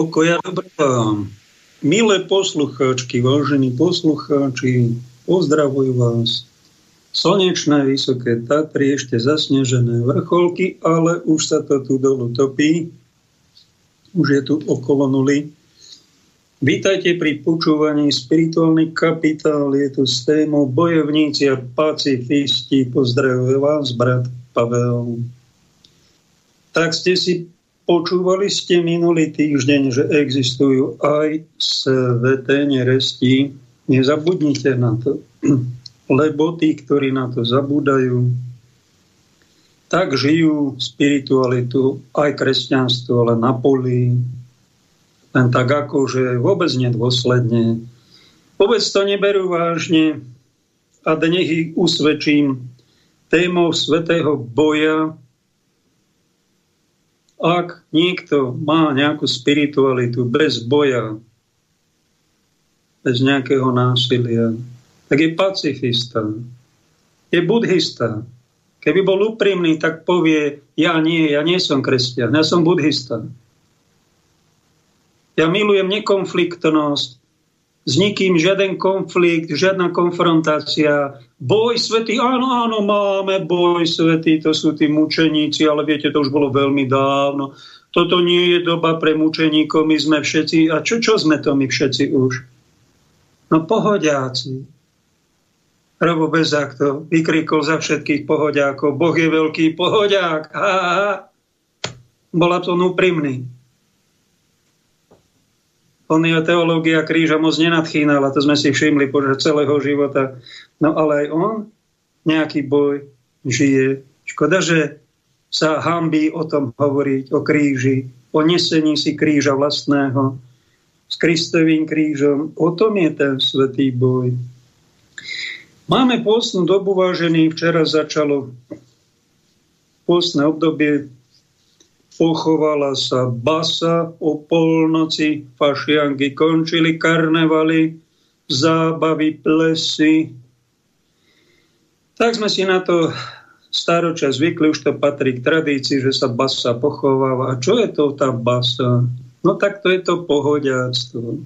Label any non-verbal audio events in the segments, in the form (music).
Pokoja dobrá. Milé poslucháčky, vážení poslucháči, pozdravujú vás. Slnečné vysoké Tatry, ešte zasnežené vrcholky, ale už sa to tu dolu topí. Už je tu okolo nuly. Vítajte pri počúvaní Spirituálny kapitál. Je tu s témou Bojovníci a pacifisti. Pozdravujem vás, brat Pavel. Tak ste si Počúvali ste minulý týždeň, že existujú aj sveté neresti. Nezabudnite na to, (clears throat) lebo tí, ktorí na to zabúdajú, tak žijú spiritualitu aj kresťanstvo, ale na poli, len tak ako, že vôbec nedôsledne. Vôbec to neberú vážne a dnes ich usvedčím témou svetého boja ak niekto má nejakú spiritualitu bez boja, bez nejakého násilia, tak je pacifista, je buddhista. Keby bol úprimný, tak povie, ja nie, ja nie som kresťan, ja som buddhista. Ja milujem nekonfliktnosť, s nikým žiaden konflikt, žiadna konfrontácia. Boj svetý, áno, áno, máme boj svetý, to sú tí mučeníci, ale viete, to už bolo veľmi dávno. Toto nie je doba pre mučeníkov, my sme všetci, a čo, čo sme to my všetci už? No pohodiaci. Robo Bezák to vykrikol za všetkých pohodiákov. Boh je veľký pohodiák. Bola to úprimný on jeho teológia kríža moc nenadchýnala, to sme si všimli počas celého života. No ale aj on nejaký boj žije. Škoda, že sa hambí o tom hovoriť, o kríži, o nesení si kríža vlastného s Kristovým krížom. O tom je ten svetý boj. Máme pôstnu dobu, vážený, včera začalo pôstne obdobie pochovala sa basa o polnoci, fašianky končili karnevaly, zábavy, plesy. Tak sme si na to staročas zvykli, už to patrí k tradícii, že sa basa pochováva. A čo je to tá basa? No tak to je to pohodiactvo.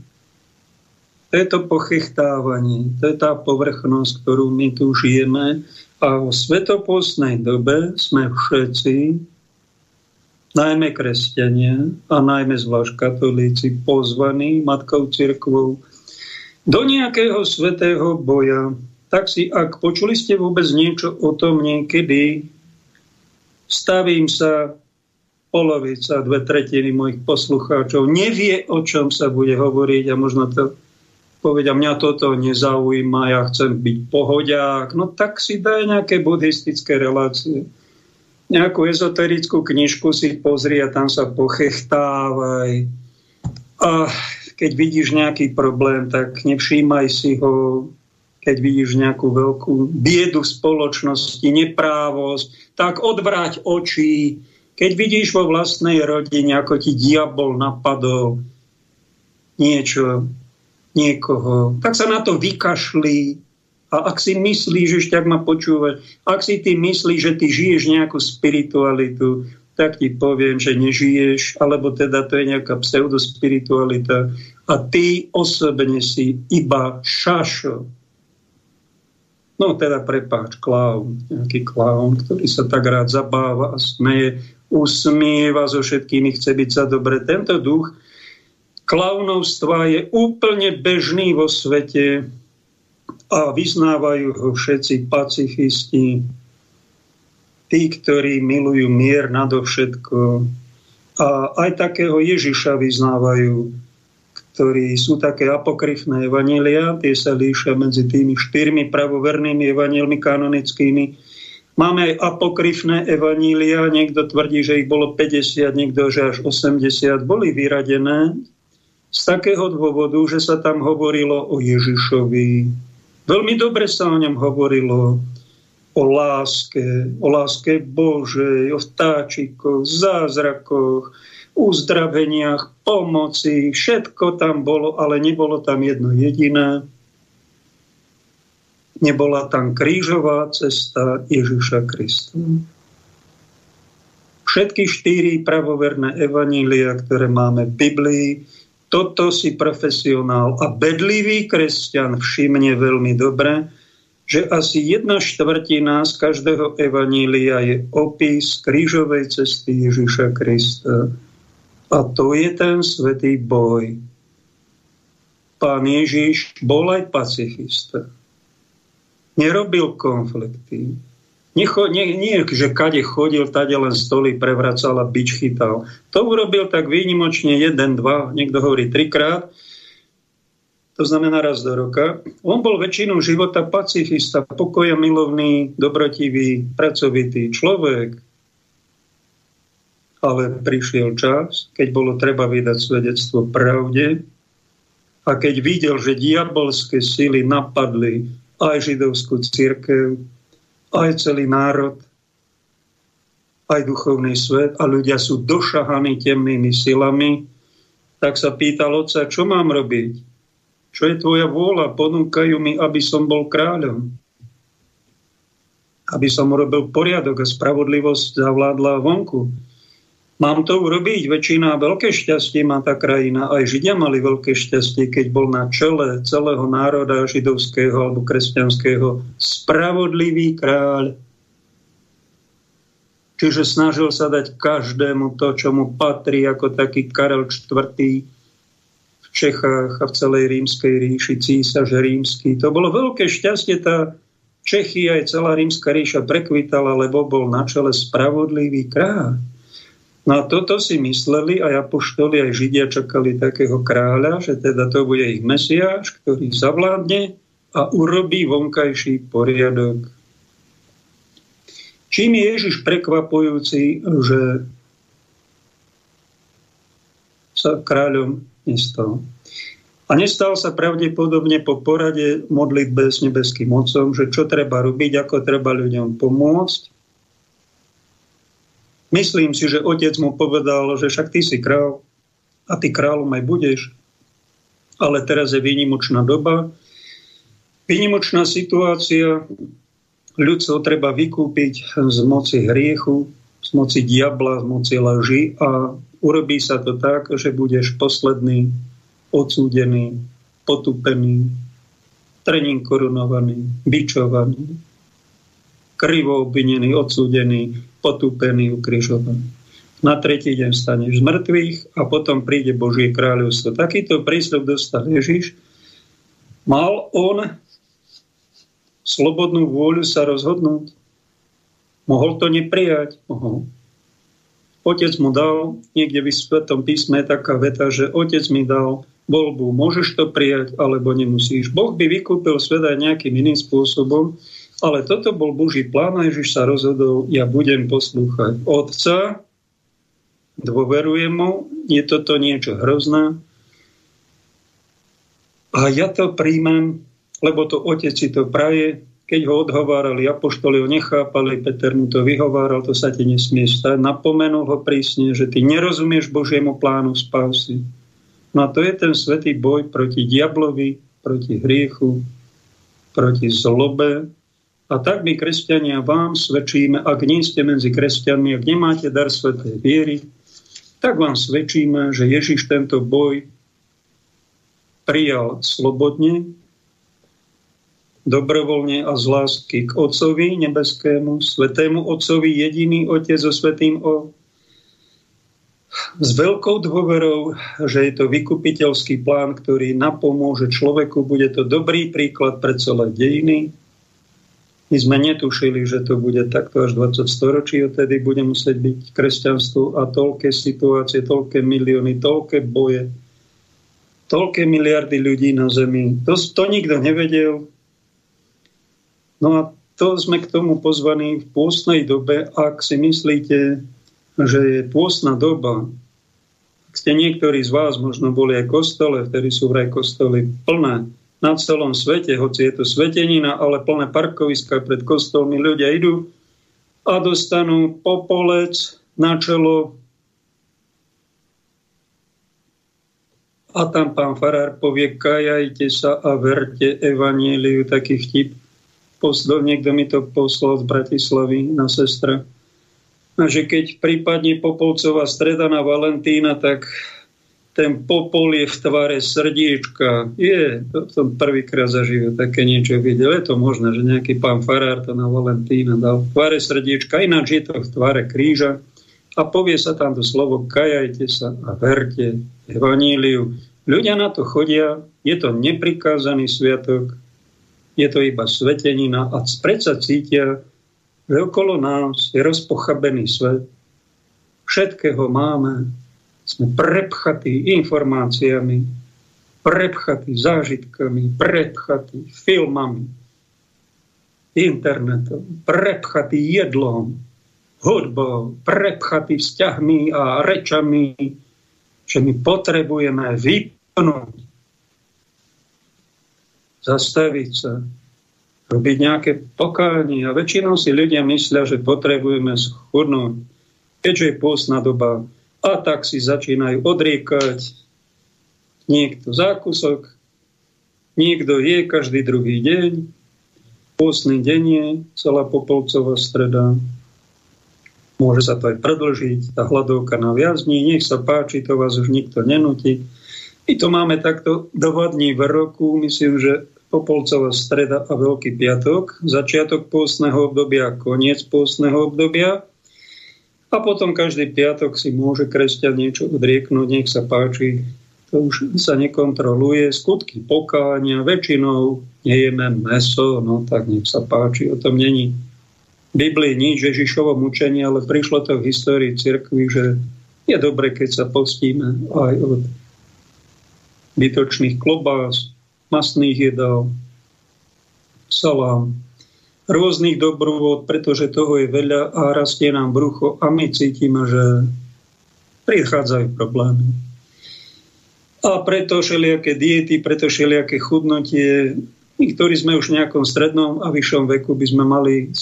To je to pochechtávanie, to je tá povrchnosť, ktorú my tu žijeme. A v svetopostnej dobe sme všetci najmä kresťania a najmä zvlášť katolíci pozvaní Matkou cirkvou do nejakého svetého boja. Tak si, ak počuli ste vôbec niečo o tom niekedy, stavím sa polovica, dve tretiny mojich poslucháčov nevie, o čom sa bude hovoriť a možno to povedia, mňa toto nezaujíma, ja chcem byť pohodiák, no tak si daj nejaké buddhistické relácie nejakú ezoterickú knižku si pozri a tam sa pochechtávaj. A keď vidíš nejaký problém, tak nevšímaj si ho. Keď vidíš nejakú veľkú biedu v spoločnosti, neprávosť, tak odvráť oči. Keď vidíš vo vlastnej rodine, ako ti diabol napadol niečo, niekoho, tak sa na to vykašli, a ak si myslíš, ešte ak ma počúvať, ak si ty myslíš, že ty žiješ nejakú spiritualitu, tak ti poviem, že nežiješ, alebo teda to je nejaká pseudospiritualita a ty osobne si iba šašo. No teda prepáč, klaun, nejaký klaun, ktorý sa tak rád zabáva a smeje, usmieva so všetkými, chce byť za dobre. Tento duch klaunovstva je úplne bežný vo svete, a vyznávajú ho všetci pacifisti, tí, ktorí milujú mier nadovšetko. A aj takého Ježiša vyznávajú, ktorí sú také apokryfné evanília, tie sa líšia medzi tými štyrmi pravovernými evanílmi kanonickými. Máme aj apokryfné evanília, niekto tvrdí, že ich bolo 50, niekto, že až 80, boli vyradené z takého dôvodu, že sa tam hovorilo o Ježišovi, Veľmi dobre sa o ňom hovorilo, o láske, o láske Božej, o vtáčikoch, zázrakoch, uzdraveniach, pomoci, všetko tam bolo, ale nebolo tam jedno jediné. Nebola tam krížová cesta Ježiša Krista. Všetky štyri pravoverné evanília, ktoré máme v Biblii, toto si profesionál a bedlivý kresťan všimne veľmi dobre, že asi jedna štvrtina z každého evanília je opis krížovej cesty Ježiša Krista. A to je ten svetý boj. Pán Ježiš bol aj pacifista. Nerobil konflikty Necho, nie, nie, že kade chodil, tade len stoly prevracal a bič chytal. To urobil tak výnimočne jeden, dva, niekto hovorí trikrát, to znamená raz do roka. On bol väčšinou života pacifista, pokoja milovný, dobrotivý, pracovitý človek. Ale prišiel čas, keď bolo treba vydať svedectvo pravde a keď videl, že diabolské sily napadli aj židovskú církev, aj celý národ, aj duchovný svet a ľudia sú došahaní temnými silami, tak sa pýtal otca, čo mám robiť? Čo je tvoja vôľa? Ponúkajú mi, aby som bol kráľom. Aby som urobil poriadok a spravodlivosť zavládla vonku. Mám to urobiť? Väčšina veľké šťastie má tá krajina. Aj Židia mali veľké šťastie, keď bol na čele celého národa židovského alebo kresťanského spravodlivý kráľ. Čiže snažil sa dať každému to, čo mu patrí, ako taký Karel IV. v Čechách a v celej rímskej ríši, císaž rímsky. To bolo veľké šťastie, tá Čechy aj celá rímska ríša prekvitala, lebo bol na čele spravodlivý kráľ. No a toto si mysleli aj apoštoli, aj Židia čakali takého kráľa, že teda to bude ich mesiáš, ktorý zavládne a urobí vonkajší poriadok. Čím je Ježiš prekvapujúci, že sa kráľom nestal. A nestal sa pravdepodobne po porade modlitbe s nebeským mocom, že čo treba robiť, ako treba ľuďom pomôcť. Myslím si, že otec mu povedal, že však ty si král a ty kráľom aj budeš, ale teraz je výnimočná doba, výnimočná situácia, ľudstvo treba vykúpiť z moci hriechu, z moci diabla, z moci laži a urobí sa to tak, že budeš posledný, odsúdený, potupený, trením korunovaný, bičovaný, krivo obvinený, odsúdený, potúpený, ukrižovaný. Na tretí deň staneš z mŕtvych a potom príde Božie kráľovstvo. Takýto prísľub dostal Ježiš. Mal on slobodnú vôľu sa rozhodnúť. Mohol to neprijať? Mohol. Otec mu dal, niekde v Svetom písme je taká veta, že otec mi dal voľbu, môžeš to prijať, alebo nemusíš. Boh by vykúpil svet aj nejakým iným spôsobom, ale toto bol Boží plán a Ježiš sa rozhodol, ja budem poslúchať Otca, dôverujem mu, je toto niečo hrozné a ja to príjmem, lebo to Otec si to praje, keď ho odhovárali apoštoli, ho nechápali, Peter mu to vyhováral, to sa ti nesmie stať. Napomenul ho prísne, že ty nerozumieš Božiemu plánu spásy. No a to je ten svetý boj proti diablovi, proti hriechu, proti zlobe, a tak my, kresťania, vám svedčíme, ak nie ste medzi kresťanmi, ak nemáte dar svetej viery, tak vám svedčíme, že Ježiš tento boj prijal slobodne, dobrovoľne a z lásky k Otcovi nebeskému, Svetému Otcovi, jediný Otec so Svetým O, s veľkou dôverou, že je to vykupiteľský plán, ktorý napomôže človeku, bude to dobrý príklad pre celé dejiny, my sme netušili, že to bude takto až 20 storočí, odtedy bude musieť byť kresťanstvo a toľké situácie, toľké milióny, toľké boje, toľké miliardy ľudí na Zemi. To, to nikto nevedel. No a to sme k tomu pozvaní v pôstnej dobe, ak si myslíte, že je pôstna doba, ak ste niektorí z vás možno boli aj kostole, vtedy sú vraj kostoly plné, na celom svete, hoci je to svetenina, ale plné parkoviska pred kostolmi, ľudia idú a dostanú popolec na čelo a tam pán Farár povie, kajajte sa a verte evaníliu, taký vtip. Poslo, niekto mi to poslal z Bratislavy na sestra. A že keď prípadne Popolcová streda na Valentína, tak ten popol je v tvare srdiečka. Je, to som prvýkrát zažil také niečo videl. Je to možné, že nejaký pán Farár to na Valentína dal v tvare srdiečka, ináč je to v tvare kríža. A povie sa tam to slovo kajajte sa a verte evaníliu. Ľudia na to chodia, je to neprikázaný sviatok, je to iba svetenina a predsa cítia, že okolo nás je rozpochabený svet. Všetkého máme, sme prepchatí informáciami, prepchatí zážitkami, prepchatí filmami, internetom, prepchatí jedlom, hudbou, prepchatí vzťahmi a rečami, že my potrebujeme vypnúť, zastaviť sa, robiť nejaké pokánie. A väčšinou si ľudia myslia, že potrebujeme schudnúť, keďže je pôstna doba, a tak si začínajú odriekať niekto zákusok, niekto je každý druhý deň, pôstny deň je celá Popolcová streda, môže sa to aj predlžiť, tá hladovka na viazni, nech sa páči, to vás už nikto nenutí. My to máme takto dva dní v roku, myslím, že Popolcová streda a Veľký piatok, začiatok pôstneho obdobia, koniec pôstneho obdobia. A potom každý piatok si môže kresťan niečo odrieknúť, nech sa páči. To už sa nekontroluje. Skutky pokáňa, väčšinou nejeme meso, no tak nech sa páči. O tom není v Biblii nič Ježišovom učení, ale prišlo to v histórii cirkvi, že je dobre, keď sa postíme aj od bytočných klobás, masných jedál, salám, rôznych dobrôvod, pretože toho je veľa a rastie nám brucho a my cítime, že prichádzajú problémy. A preto všelijaké diety, preto všelijaké chudnutie, my, ktorí sme už v nejakom strednom a vyššom veku, by sme mali,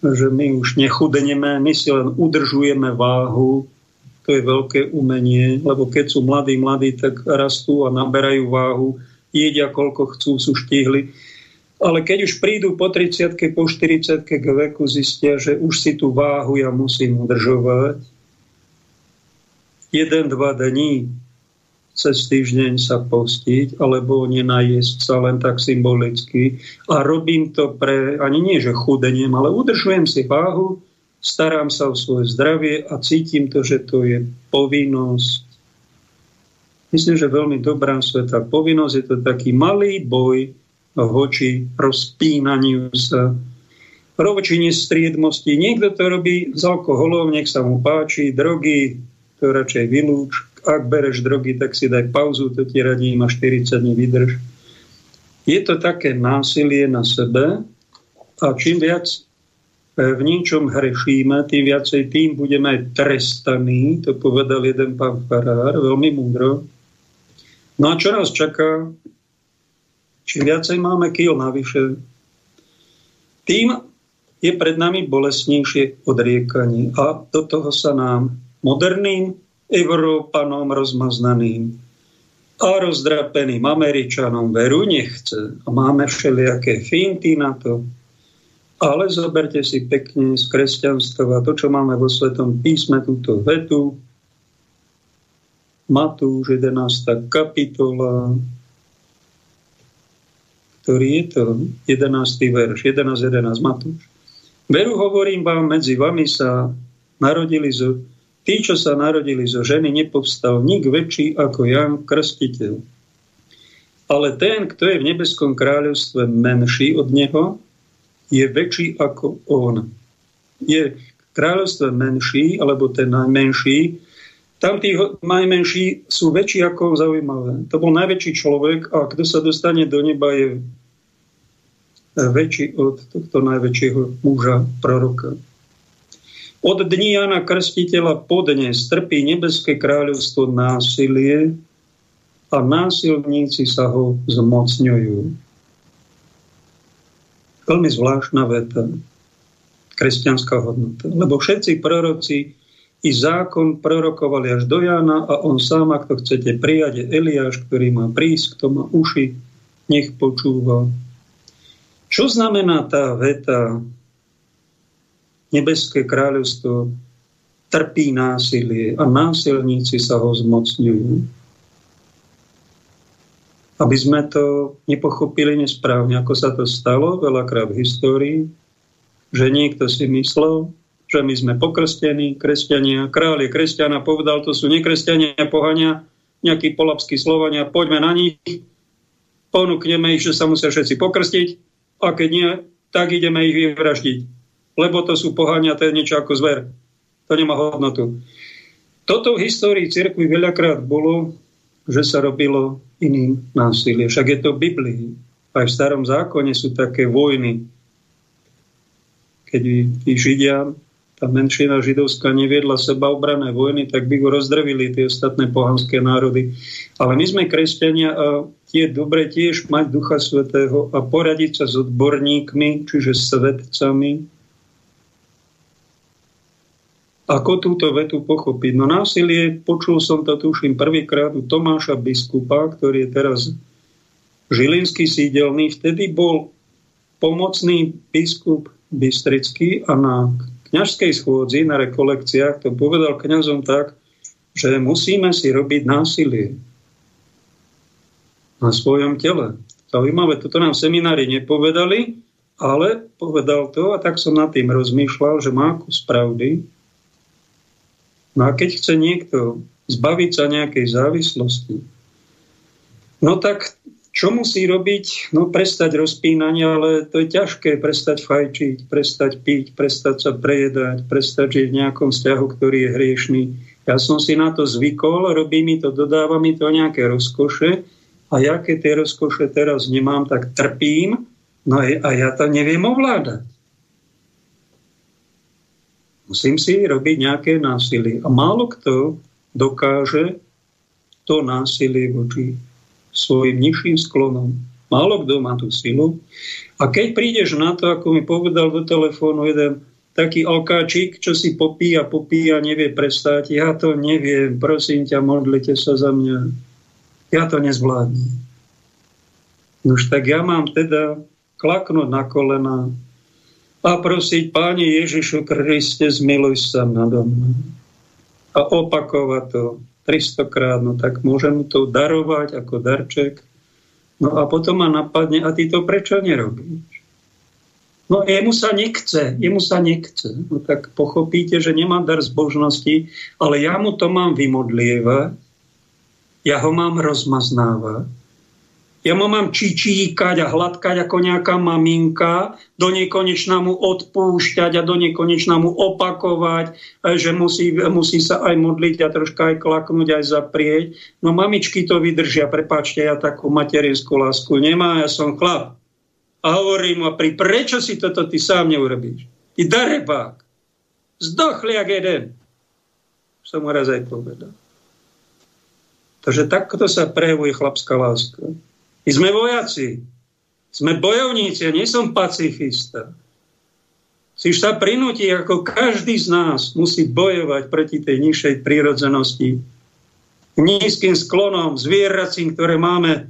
že my už nechudneme, my si len udržujeme váhu, to je veľké umenie, lebo keď sú mladí, mladí, tak rastú a naberajú váhu, jedia koľko chcú, sú štihli ale keď už prídu po 30 po 40 k veku, zistia, že už si tú váhu ja musím udržovať. Jeden, dva dní cez týždeň sa postiť, alebo nenajesť sa len tak symbolicky. A robím to pre, ani nie, že chudeniem, ale udržujem si váhu, starám sa o svoje zdravie a cítim to, že to je povinnosť. Myslím, že veľmi dobrá sveta povinnosť. Je to taký malý boj voči rozpínaniu sa, voči nestriedmosti. Niekto to robí s alkoholom, nech sa mu páči, drogy, to radšej vylúč. Ak bereš drogy, tak si daj pauzu, to ti radím a 40 dní vydrž. Je to také násilie na sebe a čím viac e, v niečom hrešíme, tým viacej tým budeme aj trestaní, to povedal jeden pán Farár, veľmi múdro. No a čo nás čaká? Čím viacej máme kýl navyše, tým je pred nami bolestnejšie odriekanie. A do toho sa nám moderným Európanom rozmaznaným a rozdrapeným Američanom veru nechce. A máme všelijaké finty na to. Ale zoberte si pekne z kresťanstva to, čo máme vo Svetom písme, túto vetu. Matúš 11. kapitola, ktorý je to 11. verš, 11, 11 Matúš. Veru hovorím vám, medzi vami sa narodili zo, tí, čo sa narodili zo ženy, nepovstal nik väčší ako Jan Krstiteľ. Ale ten, kto je v nebeskom kráľovstve menší od neho, je väčší ako on. Je kráľovstve menší, alebo ten najmenší, tam tí najmenší sú väčší ako zaujímavé. To bol najväčší človek a kto sa dostane do neba je väčší od tohto najväčšieho muža, proroka. Od dní Jana Krstiteľa podnes trpí nebeské kráľovstvo násilie a násilníci sa ho zmocňujú. Veľmi zvláštna veta, kresťanská hodnota. Lebo všetci proroci i zákon prorokovali až do Jana a on sám, ak to chcete prijať, je Eliáš, ktorý má prísť, kto má uši, nech počúva. Čo znamená tá veta nebeské kráľovstvo trpí násilie a násilníci sa ho zmocňujú. Aby sme to nepochopili nesprávne, ako sa to stalo veľakrát v histórii, že niekto si myslel, že my sme pokrstení, kresťania, kráľ je kresťana, povedal, to sú nekresťania, pohania, nejakí polapskí Slovania, poďme na nich, ponúkneme ich, že sa musia všetci pokrstiť a keď nie, tak ideme ich vyvraždiť. Lebo to sú pohania, to je niečo ako zver. To nemá hodnotu. Toto v histórii cirkvi veľakrát bolo, že sa robilo iným násilie. Však je to v Biblii. Aj v starom zákone sú také vojny. Keď Židia, tá menšina židovská neviedla seba obrané vojny, tak by ho rozdrvili tie ostatné pohanské národy. Ale my sme kresťania a tie dobre tiež mať Ducha Svetého a poradiť sa s odborníkmi, čiže svetcami, ako túto vetu pochopiť? No násilie, počul som to tuším prvýkrát u Tomáša biskupa, ktorý je teraz žilinský sídelný. Vtedy bol pomocný biskup Bystrický a na kňažskej schôdzi, na rekolekciách to povedal kňazom tak, že musíme si robiť násilie na svojom tele. Zaujímavé, toto nám seminári nepovedali, ale povedal to a tak som nad tým rozmýšľal, že má kus pravdy, No a keď chce niekto zbaviť sa nejakej závislosti, no tak čo musí robiť? No prestať rozpínanie, ale to je ťažké prestať fajčiť, prestať piť, prestať sa prejedať, prestať žiť v nejakom vzťahu, ktorý je hriešný. Ja som si na to zvykol, robí mi to, dodáva mi to nejaké rozkoše a ja keď tie rozkoše teraz nemám, tak trpím, no a ja to neviem ovládať. Musím si robiť nejaké násilie. A málo kto dokáže to násilie voči svojim nižším sklonom. Málo kto má tú silu. A keď prídeš na to, ako mi povedal do telefónu jeden taký alkáčik, čo si popíja, popíja, nevie prestať, ja to neviem, prosím ťa, modlite sa za mňa. Ja to nezvládnem. Nož tak ja mám teda klaknúť na kolena, a prosiť, Páni Ježišu Kriste, zmiluj sa nado mnou. A opakovať to 300 krát, no tak môžem to darovať ako darček. No a potom ma napadne, a ty to prečo nerobíš? No jemu sa nechce, jemu sa nechce. No tak pochopíte, že nemá dar zbožnosti, ale ja mu to mám vymodlievať, ja ho mám rozmaznávať ja mu mám čičíkať a hladkať ako nejaká maminka, do nekonečna mu odpúšťať a do nekonečna mu opakovať, e, že musí, musí sa aj modliť a troška aj klaknúť, aj zaprieť. No mamičky to vydržia, prepáčte, ja takú materinskú lásku nemám, ja som chlap. A hovorím mu, pri prečo si toto ty sám neurobíš? Ty darebák. Zdochli jak jeden. Som mu raz aj povedal. Takže takto sa prejavuje chlapská láska. My sme vojaci. Sme bojovníci, ja nie som pacifista. Si sa prinúti, ako každý z nás musí bojovať proti tej nižšej prírodzenosti, nízkym sklonom, zvieracím, ktoré máme.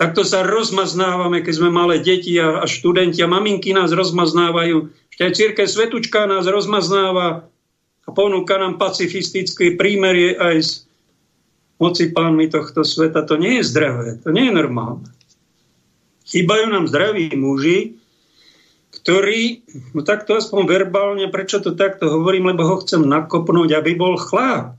Takto sa rozmaznávame, keď sme malé deti a, a študenti a maminky nás rozmaznávajú. Ešte aj círke Svetučka nás rozmaznáva a ponúka nám pacifistické prímerie aj s moci pánmi tohto sveta, to nie je zdravé, to nie je normálne. Chýbajú nám zdraví muži, ktorí, no takto aspoň verbálne, prečo to takto hovorím, lebo ho chcem nakopnúť, aby bol chlap.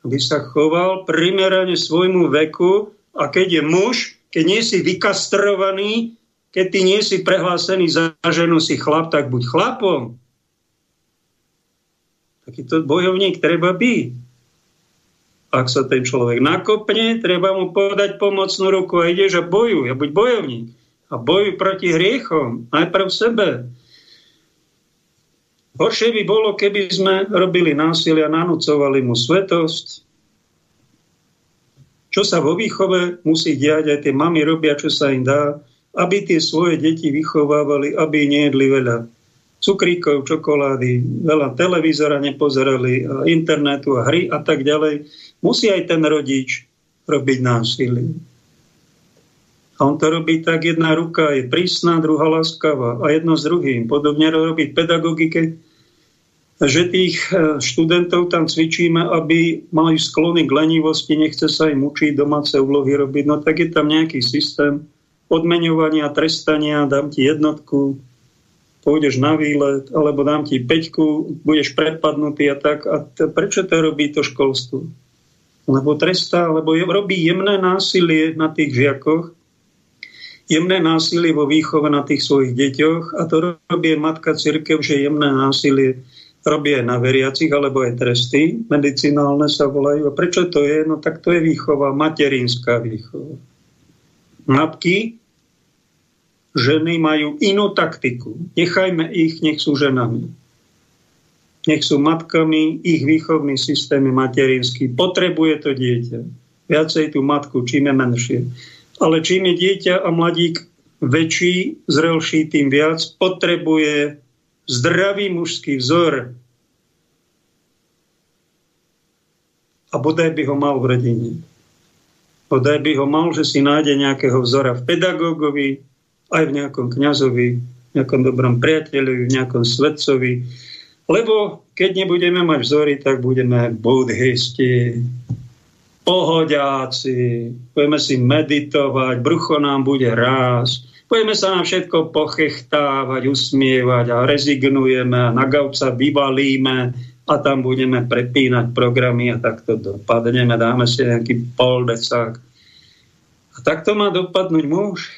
Aby sa choval primerane svojmu veku a keď je muž, keď nie si vykastrovaný, keď ty nie si prehlásený za ženu, si chlap, tak buď chlapom. Takýto bojovník treba byť. Ak sa ten človek nakopne, treba mu podať pomocnú ruku a ideš a bojuj, a buď bojovník. A bojuj proti hriechom, najprv sebe. Horšie by bolo, keby sme robili násilie a nanúcovali mu svetosť. Čo sa vo výchove musí diať, aj tie mamy robia, čo sa im dá, aby tie svoje deti vychovávali, aby nejedli veľa cukríkov, čokolády, veľa televízora nepozerali, internetu a hry a tak ďalej, musí aj ten rodič robiť násilie. A on to robí tak, jedna ruka je prísna, druhá láskavá a jedno s druhým. Podobne robí pedagogike, že tých e, študentov tam cvičíme, aby mali sklony k lenivosti, nechce sa im učiť domáce úlohy robiť, no tak je tam nejaký systém odmeňovania, trestania, dám ti jednotku, pôjdeš na výlet, alebo dám ti peťku, budeš prepadnutý a tak. A t- prečo to robí to školstvo? Lebo trestá, lebo je, robí jemné násilie na tých žiakoch, jemné násilie vo výchove na tých svojich deťoch a to robí matka církev, že jemné násilie robí aj na veriacich, alebo aj tresty medicinálne sa volajú. A prečo to je? No tak to je výchova, materinská výchova. Matky, ženy majú inú taktiku. Nechajme ich, nech sú ženami. Nech sú matkami, ich výchovný systém je materinský. Potrebuje to dieťa. Viacej tú matku, čím je menšie. Ale čím je dieťa a mladík väčší, zrelší, tým viac potrebuje zdravý mužský vzor. A bodaj by ho mal v rodine. Bodaj by ho mal, že si nájde nejakého vzora v pedagógovi, aj v nejakom kňazovi, v nejakom dobrom priateľovi, v nejakom svetcovi. Lebo keď nebudeme mať vzory, tak budeme buddhisti, pohodiaci, budeme si meditovať, brucho nám bude rásť, Budeme sa na všetko pochechtávať, usmievať a rezignujeme a na gauca vyvalíme a tam budeme prepínať programy a takto dopadneme, dáme si nejaký poldecák. A takto má dopadnúť muž.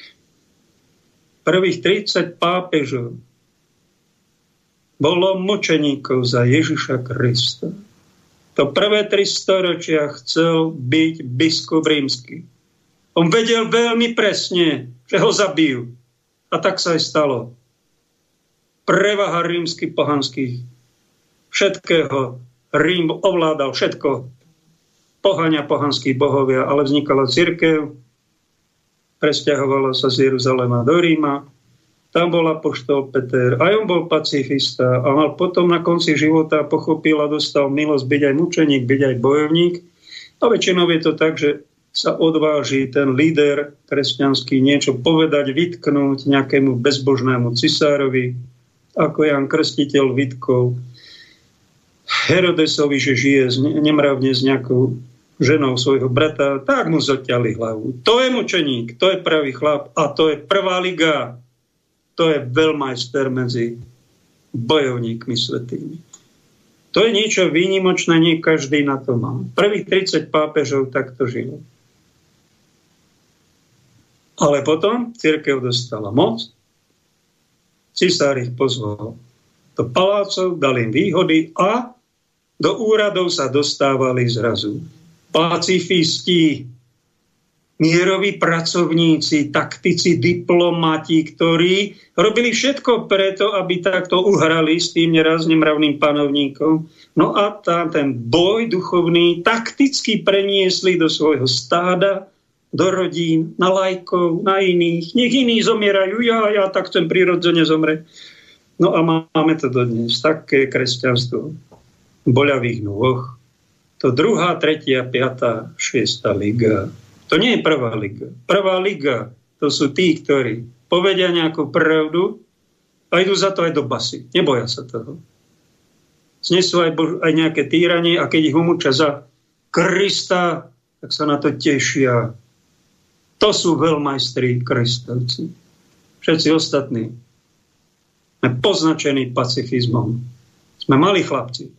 Prvých 30 pápežov bolo mučeníkov za Ježiša Krista. To prvé tri storočia chcel byť biskup rímsky. On vedel veľmi presne, že ho zabijú. A tak sa aj stalo. Prevaha rímskych pohanských. Všetkého. Rím ovládal všetko. Pohania pohanských bohovia, ale vznikala církev, presťahovala sa z Jeruzalema do Ríma, tam bol apoštol Peter, aj on bol pacifista a mal potom na konci života pochopil a dostal milosť byť aj mučeník, byť aj bojovník. A väčšinou je to tak, že sa odváži ten líder kresťanský niečo povedať, vytknúť nejakému bezbožnému cisárovi, ako Jan Krstiteľ vytkol Herodesovi, že žije nemravne s nejakou ženou svojho brata, tak mu zoťali hlavu. To je mučeník, to je pravý chlap a to je prvá liga. To je veľmajster medzi bojovníkmi svetými. To je niečo výnimočné, nie každý na to má. Prvých 30 pápežov takto žilo. Ale potom církev dostala moc, cisár ich pozval do palácov, dal im výhody a do úradov sa dostávali zrazu pacifisti, mieroví pracovníci, taktici, diplomati, ktorí robili všetko preto, aby takto uhrali s tým neraz nemravným panovníkom. No a tá, ten boj duchovný takticky preniesli do svojho stáda, do rodín, na lajkov, na iných. Nech iní zomierajú, ja, ja tak chcem prirodzene zomrieť. No a máme to dodnes. Také kresťanstvo boľavých nôh. To druhá, tretia, piatá, šiesta liga. To nie je prvá liga. Prvá liga to sú tí, ktorí povedia nejakú pravdu a idú za to aj do basy. Neboja sa toho. Znesú aj, aj nejaké týranie a keď ich umúča za Krista, tak sa na to tešia to sú veľmajstri kristovci. Všetci ostatní sme poznačení pacifizmom. Sme mali chlapci.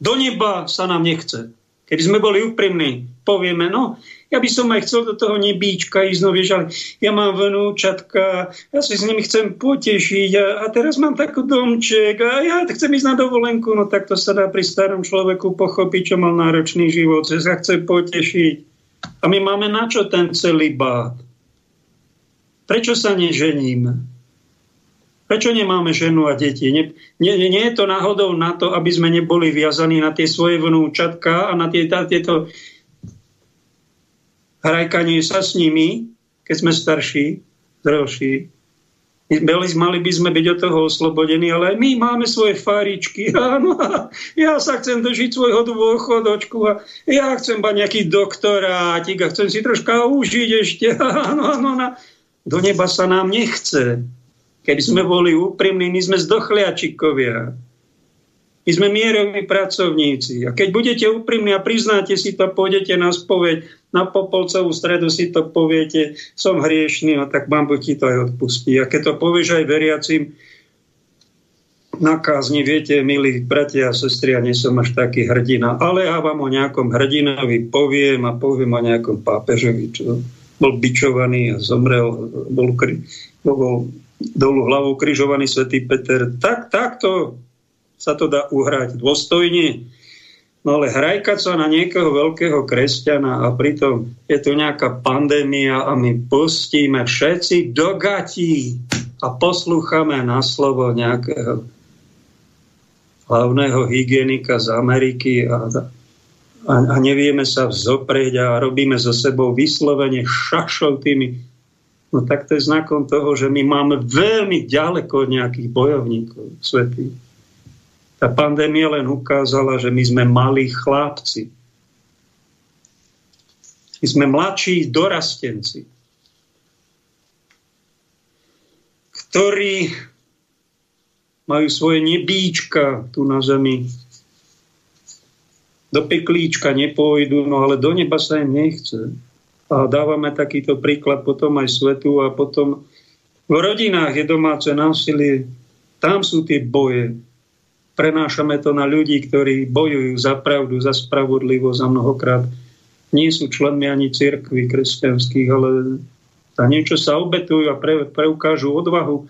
Do neba sa nám nechce. Keby sme boli úprimní, povieme, no, ja by som aj chcel do toho nebíčka ísť, no vieš, ale ja mám vnúčatka, ja si s nimi chcem potešiť a, a teraz mám takú domček a ja chcem ísť na dovolenku, no tak to sa dá pri starom človeku pochopiť, čo mal náročný život, že sa chce potešiť. A my máme na čo ten celý bát? Prečo sa neženíme? Prečo nemáme ženu a deti? Nie, nie, nie je to náhodou na to, aby sme neboli viazaní na tie svoje vnúčatka a na tie, tieto hrajkanie sa s nimi, keď sme starší, zrelší. Mali by sme byť od toho oslobodení, ale my máme svoje faričky. (laughs) Áno, ja sa chcem dožiť svojho dôchodočku a ja chcem mať nejaký doktorátik a chcem si troška užiť ešte. (laughs) Áno, áno, áno. Do neba sa nám nechce. Keby sme boli úprimní, my sme zdochliačikovia. My sme mieroví pracovníci. A keď budete úprimní a priznáte si to, pôjdete na spoveď, na Popolcovú stredu si to poviete, som hriešný, a tak mám ti to aj odpustí. A keď to povieš aj veriacim, na kázni, viete, milí bratia a sestry, ja nie som až taký hrdina, ale ja vám o nejakom hrdinovi poviem a poviem o nejakom pápežovi, čo bol bičovaný a zomrel, bol, bol dolu hlavou križovaný svätý Peter. Tak, takto sa to dá uhrať dôstojne. No ale hrajkať sa na niekoho veľkého kresťana a pritom je tu nejaká pandémia a my pustíme všetci do gatí a poslúchame na slovo nejakého hlavného hygienika z Ameriky a, a, a nevieme sa vzoprieť a robíme so sebou vyslovene šašov tými no tak to je znakom toho, že my máme veľmi ďaleko od nejakých bojovníkov svetých. Tá pandémia len ukázala, že my sme malí chlapci. My sme mladší dorastenci, ktorí majú svoje nebíčka tu na zemi. Do peklíčka nepôjdu, no ale do neba sa im nechce. A dávame takýto príklad potom aj svetu a potom v rodinách je domáce násilie. Tam sú tie boje prenášame to na ľudí, ktorí bojujú za pravdu, za spravodlivosť a mnohokrát nie sú členmi ani cirkvi kresťanských, ale za niečo sa obetujú a pre, preukážu odvahu.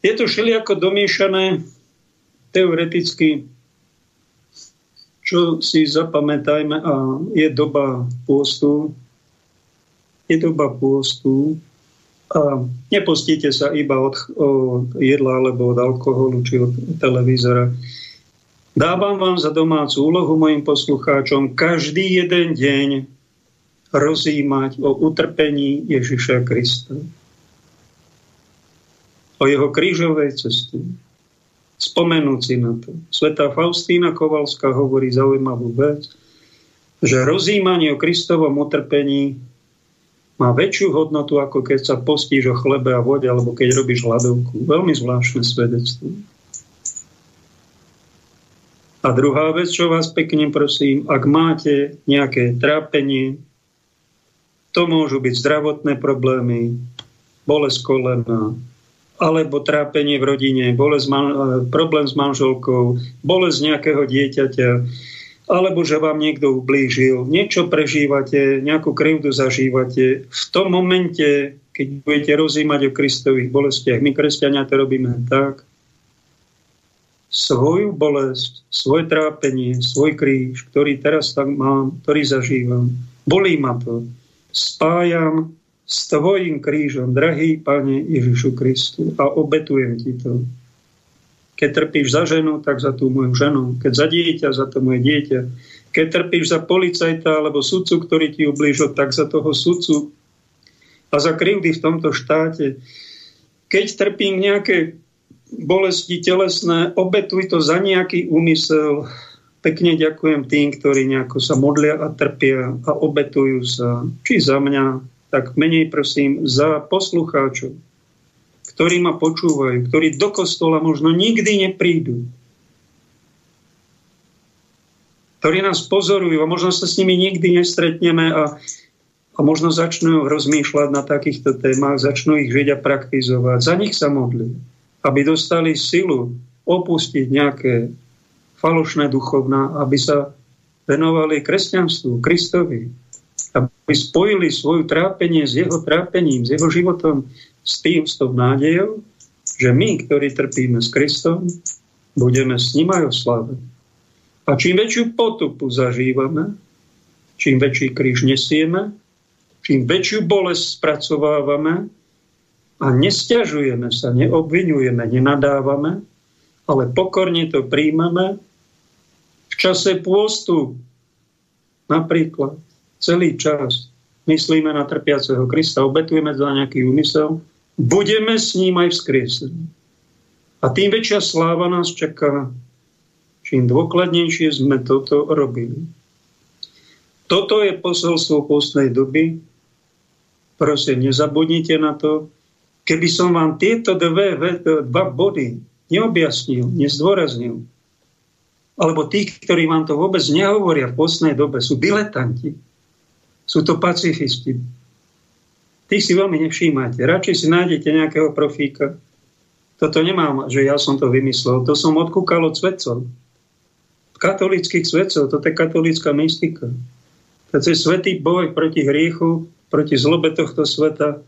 Je to všelijako domiešané teoreticky, čo si zapamätajme, a je doba pôstu, je doba pôstu, a nepostíte sa iba od, od jedla alebo od alkoholu či od televízora. Dávam vám za domácu úlohu mojim poslucháčom každý jeden deň rozímať o utrpení Ježiša Krista. O jeho krížovej ceste. Spomenúť si na to. Svetá Faustína Kovalská hovorí zaujímavú vec, že rozímanie o Kristovom utrpení má väčšiu hodnotu, ako keď sa postíš o chlebe a vode, alebo keď robíš hľadovku. Veľmi zvláštne svedectvo. A druhá vec, čo vás pekne prosím, ak máte nejaké trápenie, to môžu byť zdravotné problémy, bolesť kolena, alebo trápenie v rodine, bolesť, problém s manželkou, bolesť nejakého dieťaťa, alebo že vám niekto ublížil, niečo prežívate, nejakú krivdu zažívate, v tom momente, keď budete rozímať o Kristových bolestiach, my kresťania to robíme tak, svoju bolesť, svoje trápenie, svoj kríž, ktorý teraz tak mám, ktorý zažívam, bolí ma to, spájam s tvojim krížom, drahý Pane Ježišu Kristu a obetujem ti to. Keď trpíš za ženu, tak za tú moju ženu. Keď za dieťa, za to moje dieťa. Keď trpíš za policajta alebo sudcu, ktorý ti ublížil, tak za toho sudcu a za krivdy v tomto štáte. Keď trpím nejaké bolesti telesné, obetuj to za nejaký úmysel. Pekne ďakujem tým, ktorí nejako sa modlia a trpia a obetujú sa. Či za mňa, tak menej prosím za poslucháčov ktorí ma počúvajú, ktorí do kostola možno nikdy neprídu, ktorí nás pozorujú a možno sa s nimi nikdy nestretneme a, a možno začnú rozmýšľať na takýchto témach, začnú ich žiť a praktizovať. Za nich sa modli, aby dostali silu opustiť nejaké falošné duchovná, aby sa venovali kresťanstvu, Kristovi, aby spojili svoju trápenie s jeho trápením, s jeho životom, s tým, s tou nádejou, že my, ktorí trpíme s Kristom, budeme s ním aj osláveť. A čím väčšiu potupu zažívame, čím väčší kríž nesieme, čím väčšiu bolesť spracovávame a nestiažujeme sa, neobvinujeme, nenadávame, ale pokorne to príjmame v čase pôstu napríklad celý čas myslíme na trpiaceho Krista, obetujeme za nejaký úmysel, budeme s ním aj vzkriesení. A tým väčšia sláva nás čaká, čím dôkladnejšie sme toto robili. Toto je posolstvo postnej doby. Prosím, nezabudnite na to. Keby som vám tieto dve, dva body neobjasnil, nezdôraznil, alebo tí, ktorí vám to vôbec nehovoria v postnej dobe, sú diletanti, sú to pacifisti. Tých si veľmi nevšímate. Radšej si nájdete nejakého profíka. Toto nemám, že ja som to vymyslel. To som odkúkal od svetcov. Katolických svetcov. Toto je katolícka mystika. To je svetý boj proti hriechu, proti zlobe tohto sveta.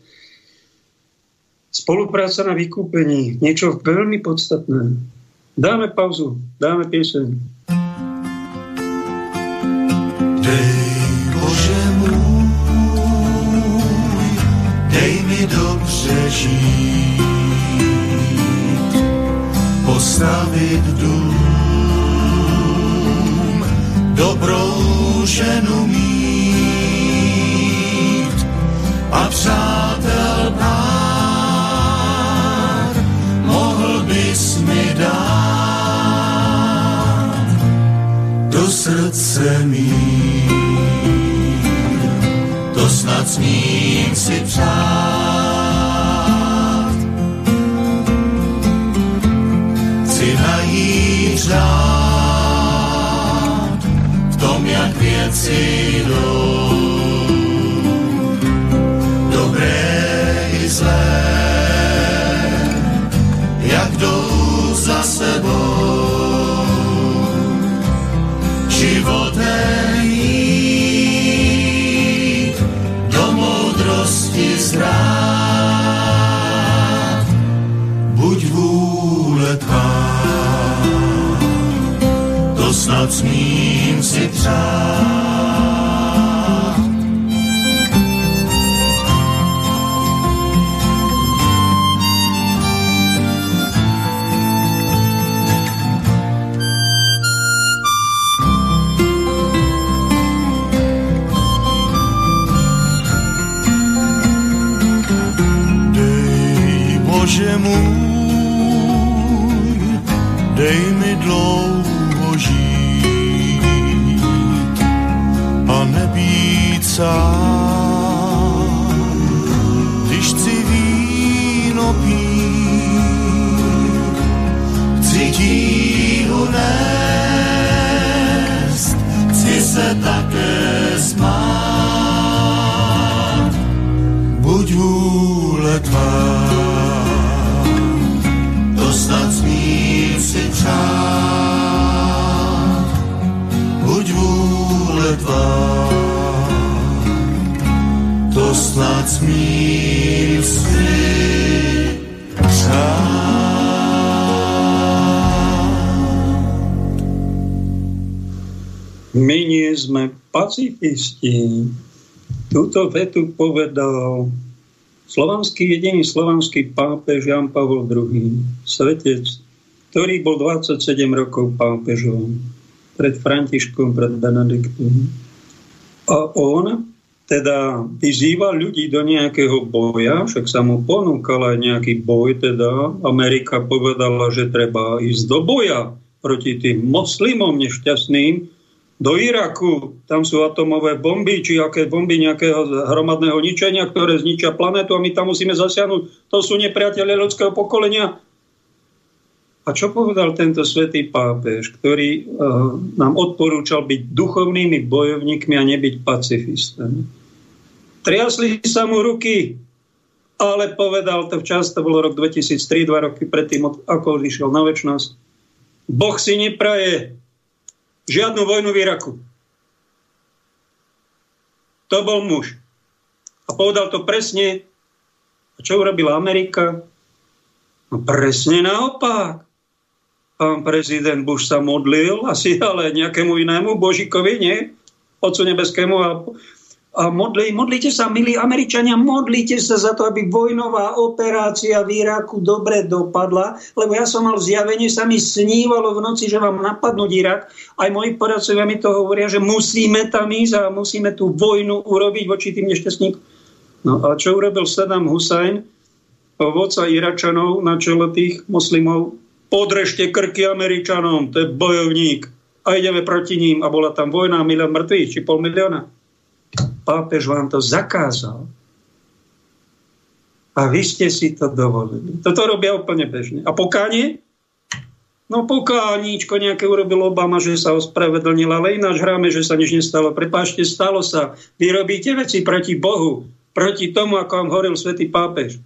Spolupráca na vykúpení. Niečo veľmi podstatné. Dáme pauzu, dáme pieseň. Dobře žít, postavit dům, dobrou ženu mít a přátel pár mohl bys mi dát do srdce mít. To snad smím si přát. Řád v tom, jak věci jdou. Dobré i zlé, jak jdou za sebou. Smím si přát. Dej Bože můj, dej mi dlouho sám, když chci víno pít, chci tíhu nést, chci se také smát, buď vůle tvá, to snad smím si přát, smím si My nie sme pacifisti. Túto vetu povedal slovanský, jediný slovanský pápež Jan Pavel II, svetec, ktorý bol 27 rokov pápežom pred Františkom, pred Benediktom. A on teda vyzýva ľudí do nejakého boja, však sa mu ponúkal aj nejaký boj, teda Amerika povedala, že treba ísť do boja proti tým moslimom nešťastným, do Iraku, tam sú atomové bomby, či aké bomby nejakého hromadného ničenia, ktoré zničia planetu a my tam musíme zasiahnuť. To sú nepriatelia ľudského pokolenia. A čo povedal tento svätý pápež, ktorý uh, nám odporúčal byť duchovnými bojovníkmi a nebyť pacifistami? Triasli sa mu ruky, ale povedal to včas, to bolo rok 2003, dva roky predtým, ako odišiel na väčšnosť. Boh si nepraje žiadnu vojnu v Iraku. To bol muž. A povedal to presne. A čo urobila Amerika? No presne naopak. Pán prezident Bush sa modlil, asi ale nejakému inému Božikovi, nie? Otcu nebeskému a modli, modlite sa, milí Američania, modlite sa za to, aby vojnová operácia v Iraku dobre dopadla, lebo ja som mal zjavenie, sa mi snívalo v noci, že vám napadnúť Irak. Aj moji poradcovia mi to hovoria, že musíme tam ísť a musíme tú vojnu urobiť voči tým nešťastníkom. No a čo urobil Saddam Hussein? vodca Iračanov na čele tých moslimov, podrežte krky Američanom, to je bojovník a ideme proti ním a bola tam vojna, milión mŕtvych, či pol milióna. Pápež vám to zakázal. A vy ste si to dovolili. Toto robia úplne bežne. A pokánie? No pokáníčko nejaké urobil Obama, že sa ospravedlnil, ale ináč hráme, že sa nič nestalo. Prepášte, stalo sa. Vy robíte veci proti Bohu, proti tomu, ako vám hovoril svätý pápež.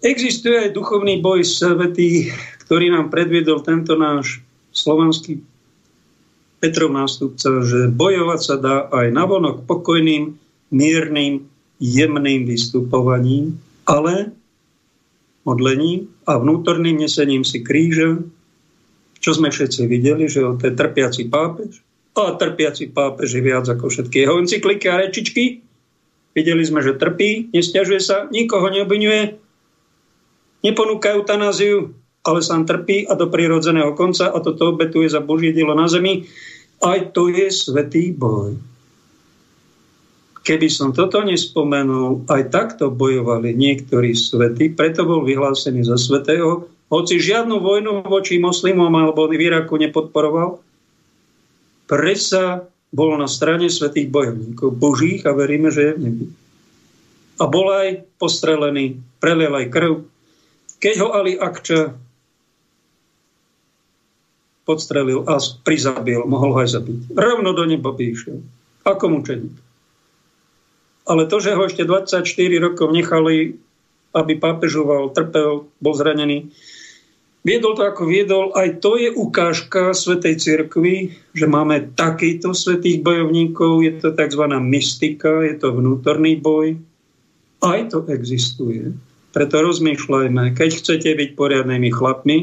Existuje aj duchovný boj svetý, ktorý nám predviedol tento náš slovanský Petrov nástupca, že bojovať sa dá aj navonok pokojným, miernym, jemným vystupovaním, ale modlením a vnútorným nesením si kríža, čo sme všetci videli, že on je trpiaci pápež. A trpiaci pápež je viac ako všetky jeho encykliky a rečičky. Videli sme, že trpí, nestiažuje sa, nikoho neobvinuje, neponúka eutanáziu, ale sám trpí a do prirodzeného konca a toto obetuje za Božie dielo na zemi. Aj to je svetý boj. Keby som toto nespomenul, aj takto bojovali niektorí svety, preto bol vyhlásený za svetého, hoci žiadnu vojnu voči moslimom alebo v Iraku nepodporoval, predsa bol na strane svetých bojovníkov božích a veríme, že je v nebi. A bol aj postrelený, preliel aj krv. Keď ho Ali Akča podstrelil a prizabil, mohol ho aj zabiť. Rovno do neba píše. Ako mučeník. Ale to, že ho ešte 24 rokov nechali, aby pápežoval, trpel, bol zranený, Viedol to, ako viedol. Aj to je ukážka Svetej Cirkvi, že máme takýchto svetých bojovníkov. Je to tzv. mystika, je to vnútorný boj. Aj to existuje. Preto rozmýšľajme, keď chcete byť poriadnymi chlapmi,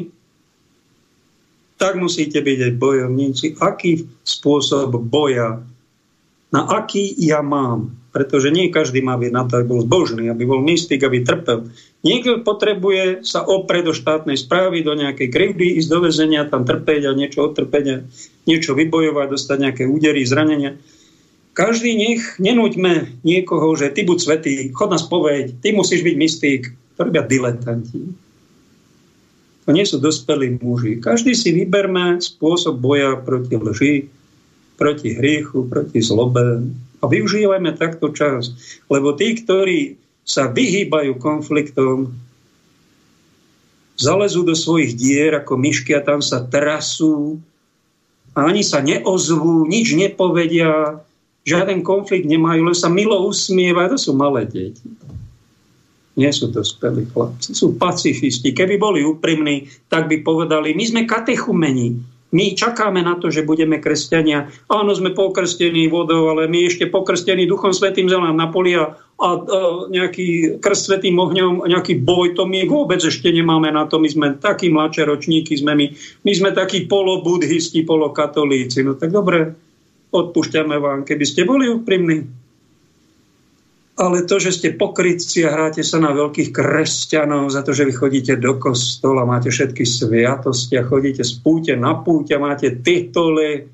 tak musíte byť aj bojovníci. Aký spôsob boja, na aký ja mám. Pretože nie každý má byť na to, aby bol zbožný, aby bol mystik, aby trpel. Niekto potrebuje sa oprieť do štátnej správy, do nejakej krivdy, ísť do väzenia, tam trpeť a niečo odtrpeť, niečo vybojovať, dostať nejaké údery, zranenia. Každý nech, nenúďme niekoho, že ty buď svetý, chod nás povedť, ty musíš byť mystík. To robia diletanti. To nie sú dospelí muži. Každý si vyberme spôsob boja proti lži, proti hriechu, proti zlobe. A využívajme takto čas. Lebo tí, ktorí sa vyhýbajú konfliktom, zalezú do svojich dier ako myšky a tam sa trasú a ani sa neozvú, nič nepovedia, žiaden konflikt nemajú, len sa milo usmievajú. To sú malé deti. Nie sú to spelí chlapci, sú pacifisti. Keby boli úprimní, tak by povedali, my sme katechumeni, my čakáme na to, že budeme kresťania. Áno, sme pokrstení vodou, ale my ešte pokrstení Duchom Svetým zelám na poli a, a, nejaký krst Svetým ohňom, nejaký boj, to my vôbec ešte nemáme na to. My sme takí mladšie ročníky, sme my. My sme takí polobudhisti, polokatolíci. No tak dobre, odpúšťame vám, keby ste boli úprimní. Ale to, že ste pokrytci a hráte sa na veľkých kresťanov za to, že vy chodíte do kostola, máte všetky sviatosti a chodíte z púte na púte, máte tituly,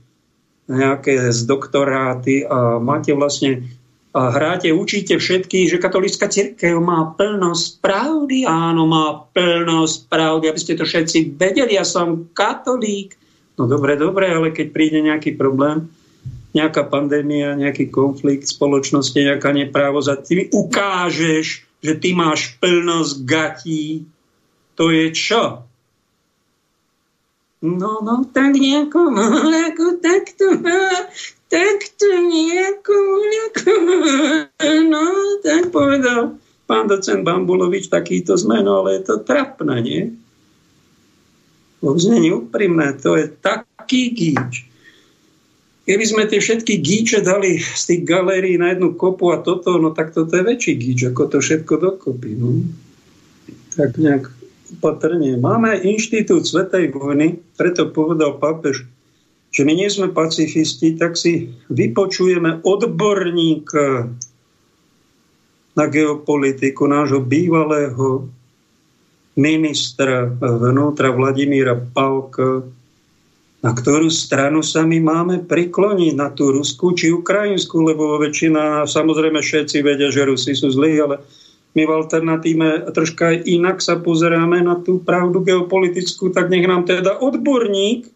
nejaké z doktoráty a máte vlastne a hráte, učíte všetky, že katolická církev má plnosť pravdy. Áno, má plnosť pravdy, aby ste to všetci vedeli. Ja som katolík. No dobre, dobre, ale keď príde nejaký problém, nejaká pandémia, nejaký konflikt spoločnosti, nejaká neprávosť a ty ukážeš, že ty máš plnosť gatí, to je čo? No, no, tak nejako, (laughs) ako takto, (laughs) takto nejako, nejako, (laughs) no, tak povedal pán docent Bambulovič, takýto zmeno, ale je to trapné, nie? Vôbec nie úprimné, to je taký gíč. Keby sme tie všetky gíče dali z tých galérií na jednu kopu a toto, no tak toto je väčší gíč, ako to všetko dokopy. No. Tak nejak opatrne. Máme inštitút Svetej vojny, preto povedal pápež, že my nie sme pacifisti, tak si vypočujeme odborníka na geopolitiku nášho bývalého ministra vnútra Vladimíra Pavka, na ktorú stranu sa my máme prikloniť, na tú ruskú či ukrajinskú, lebo väčšina, samozrejme všetci vedia, že Rusi sú zlí, ale my v alternatíve troška aj inak sa pozeráme na tú pravdu geopolitickú, tak nech nám teda odborník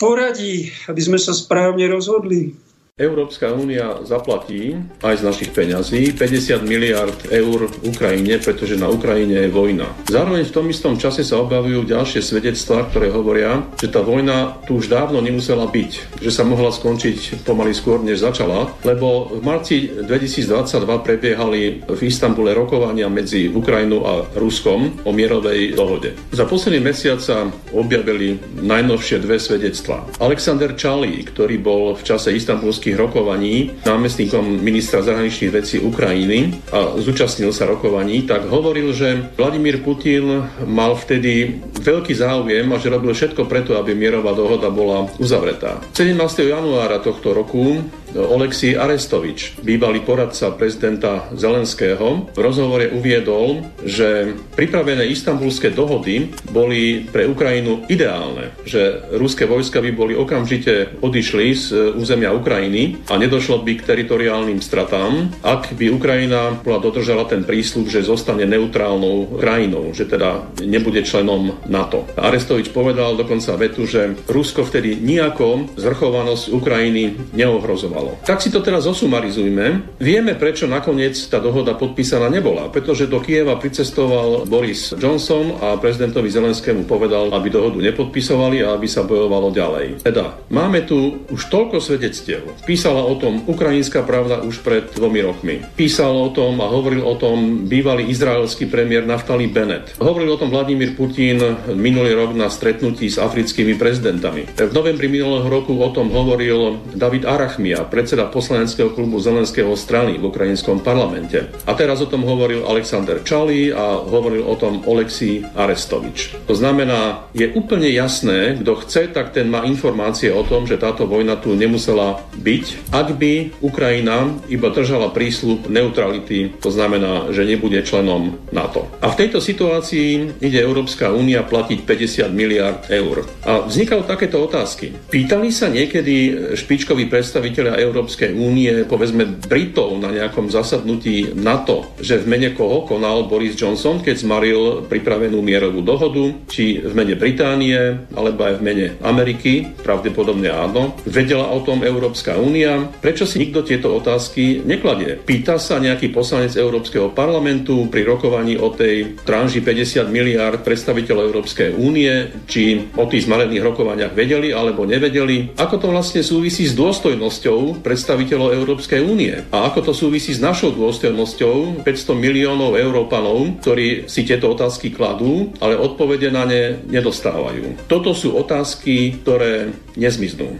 poradí, aby sme sa správne rozhodli. Európska únia zaplatí aj z našich peňazí 50 miliard eur Ukrajine, pretože na Ukrajine je vojna. Zároveň v tom istom čase sa objavujú ďalšie svedectvá, ktoré hovoria, že tá vojna tu už dávno nemusela byť, že sa mohla skončiť pomaly skôr, než začala, lebo v marci 2022 prebiehali v Istambule rokovania medzi Ukrajinou a Ruskom o mierovej dohode. Za posledný mesiac sa objavili najnovšie dve svedectvá. Alexander Čalí, ktorý bol v čase istambulských politických rokovaní námestníkom ministra zahraničných vecí Ukrajiny a zúčastnil sa rokovaní, tak hovoril, že Vladimír Putin mal vtedy veľký záujem a že robil všetko preto, aby mierová dohoda bola uzavretá. 17. januára tohto roku Oleksij Arestovič, bývalý poradca prezidenta Zelenského, v rozhovore uviedol, že pripravené istambulské dohody boli pre Ukrajinu ideálne, že ruské vojska by boli okamžite odišli z územia Ukrajiny a nedošlo by k teritoriálnym stratám, ak by Ukrajina bola dodržala ten prísľub, že zostane neutrálnou krajinou, že teda nebude členom NATO. Arestovič povedal dokonca vetu, že Rusko vtedy nejako zvrchovanosť Ukrajiny neohrozoval fungovalo. Tak si to teraz osumarizujme. Vieme, prečo nakoniec tá dohoda podpísaná nebola. Pretože do Kieva pricestoval Boris Johnson a prezidentovi Zelenskému povedal, aby dohodu nepodpisovali a aby sa bojovalo ďalej. Teda, máme tu už toľko svedectiev. Písala o tom Ukrajinská pravda už pred dvomi rokmi. Písal o tom a hovoril o tom bývalý izraelský premiér Naftali Bennett. Hovoril o tom Vladimír Putin minulý rok na stretnutí s africkými prezidentami. V novembri minulého roku o tom hovoril David Arachmia, predseda poslaneckého klubu Zelenského strany v ukrajinskom parlamente. A teraz o tom hovoril Alexander Čalí a hovoril o tom Oleksij Arestovič. To znamená, je úplne jasné, kto chce, tak ten má informácie o tom, že táto vojna tu nemusela byť, ak by Ukrajina iba držala prísľub neutrality, to znamená, že nebude členom NATO. A v tejto situácii ide Európska únia platiť 50 miliard eur. A vznikajú takéto otázky. Pýtali sa niekedy špičkoví predstaviteľia Európskej únie, povedzme Britov na nejakom zasadnutí NATO, že v mene koho konal Boris Johnson, keď zmaril pripravenú mierovú dohodu, či v mene Británie, alebo aj v mene Ameriky, pravdepodobne áno. Vedela o tom Európska únia. Prečo si nikto tieto otázky nekladie? Pýta sa nejaký poslanec Európskeho parlamentu pri rokovaní o tej tranži 50 miliard predstaviteľov Európskej únie, či o tých zmarených rokovaniach vedeli alebo nevedeli. Ako to vlastne súvisí s dôstojnosťou predstaviteľov Európskej únie. A ako to súvisí s našou dôstojnosťou 500 miliónov Európanov, ktorí si tieto otázky kladú, ale odpovede na ne nedostávajú. Toto sú otázky, ktoré nezmiznú.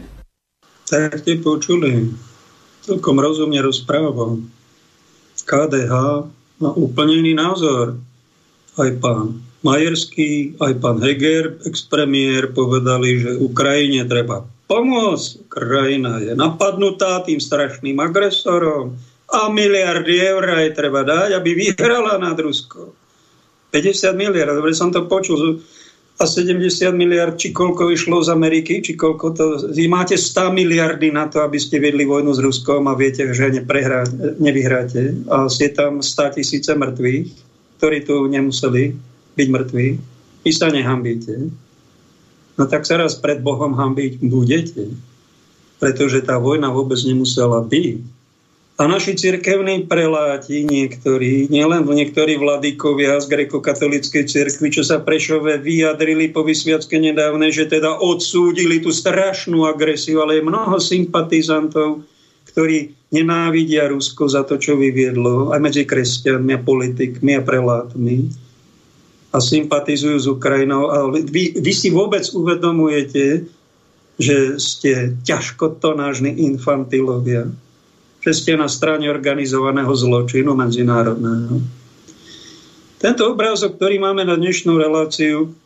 Tak ste počuli. Celkom rozumne rozprávam. KDH má úplne iný názor. Aj pán Majerský, aj pán Heger, ex-premiér, povedali, že Ukrajine treba pomôcť. Krajina je napadnutá tým strašným agresorom a miliardy eur aj treba dať, aby vyhrala nad Rusko. 50 miliard, dobre som to počul. A 70 miliard, či koľko vyšlo z Ameriky, či koľko to... Vy máte 100 miliardy na to, aby ste vedli vojnu s Ruskom a viete, že neprehrá, nevyhráte. A ste tam 100 tisíce mŕtvych, ktorí tu nemuseli byť mŕtvi. Vy sa nehambíte no tak sa raz pred Bohom hambiť budete. Pretože tá vojna vôbec nemusela byť. A naši cirkevní preláti, niektorí, nielen niektorí vladykovia z grekokatolíckej cirkvi, čo sa Prešove vyjadrili po vysviacke nedávne, že teda odsúdili tú strašnú agresiu, ale je mnoho sympatizantov, ktorí nenávidia Rusko za to, čo vyviedlo, aj medzi kresťanmi a politikmi a prelátmi a sympatizujú s Ukrajinou. Ale vy, vy si vôbec uvedomujete, že ste ťažkotonážni infantilovia, že ste na strane organizovaného zločinu medzinárodného. Tento obrázok, ktorý máme na dnešnú reláciu,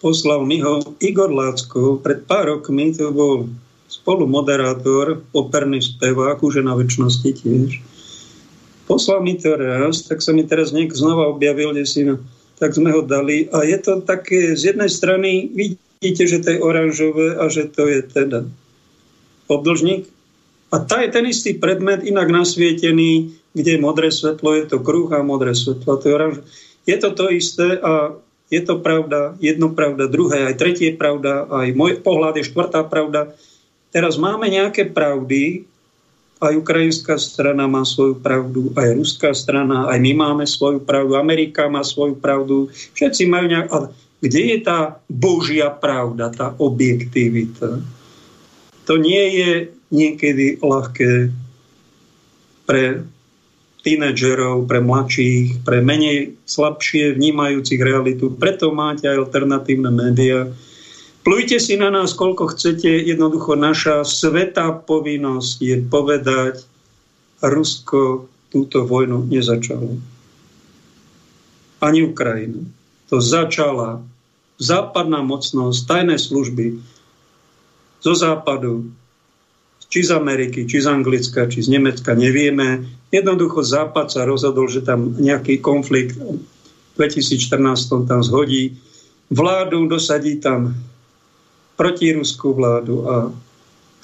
poslal mi ho Igor Láckov. Pred pár rokmi to bol spolumoderátor, operný spevák, už na väčšnosti tiež. Poslal mi to raz, tak sa mi teraz niekto znova objavil, kde si na tak sme ho dali. A je to také, z jednej strany vidíte, že to je oranžové a že to je teda obdlžník. A tá je ten istý predmet, inak nasvietený kde je modré svetlo, je to kruh a modré svetlo. To je, je to to isté a je to pravda, jedno pravda, druhé, aj tretie pravda, aj môj pohľad je štvrtá pravda. Teraz máme nejaké pravdy, aj ukrajinská strana má svoju pravdu, aj ruská strana, aj my máme svoju pravdu, Amerika má svoju pravdu, všetci majú nejak... Ale kde je tá Božia pravda, tá objektivita? To nie je niekedy ľahké pre tínedžerov, pre mladších, pre menej slabšie vnímajúcich realitu. Preto máte aj alternatívne médiá. Plujte si na nás, koľko chcete. Jednoducho naša svetá povinnosť je povedať, Rusko túto vojnu nezačalo. Ani Ukrajinu. To začala západná mocnosť, tajné služby zo západu, či z Ameriky, či z Anglicka, či z Nemecka, nevieme. Jednoducho Západ sa rozhodol, že tam nejaký konflikt v 2014 tam zhodí. Vládu dosadí tam protiruskú vládu a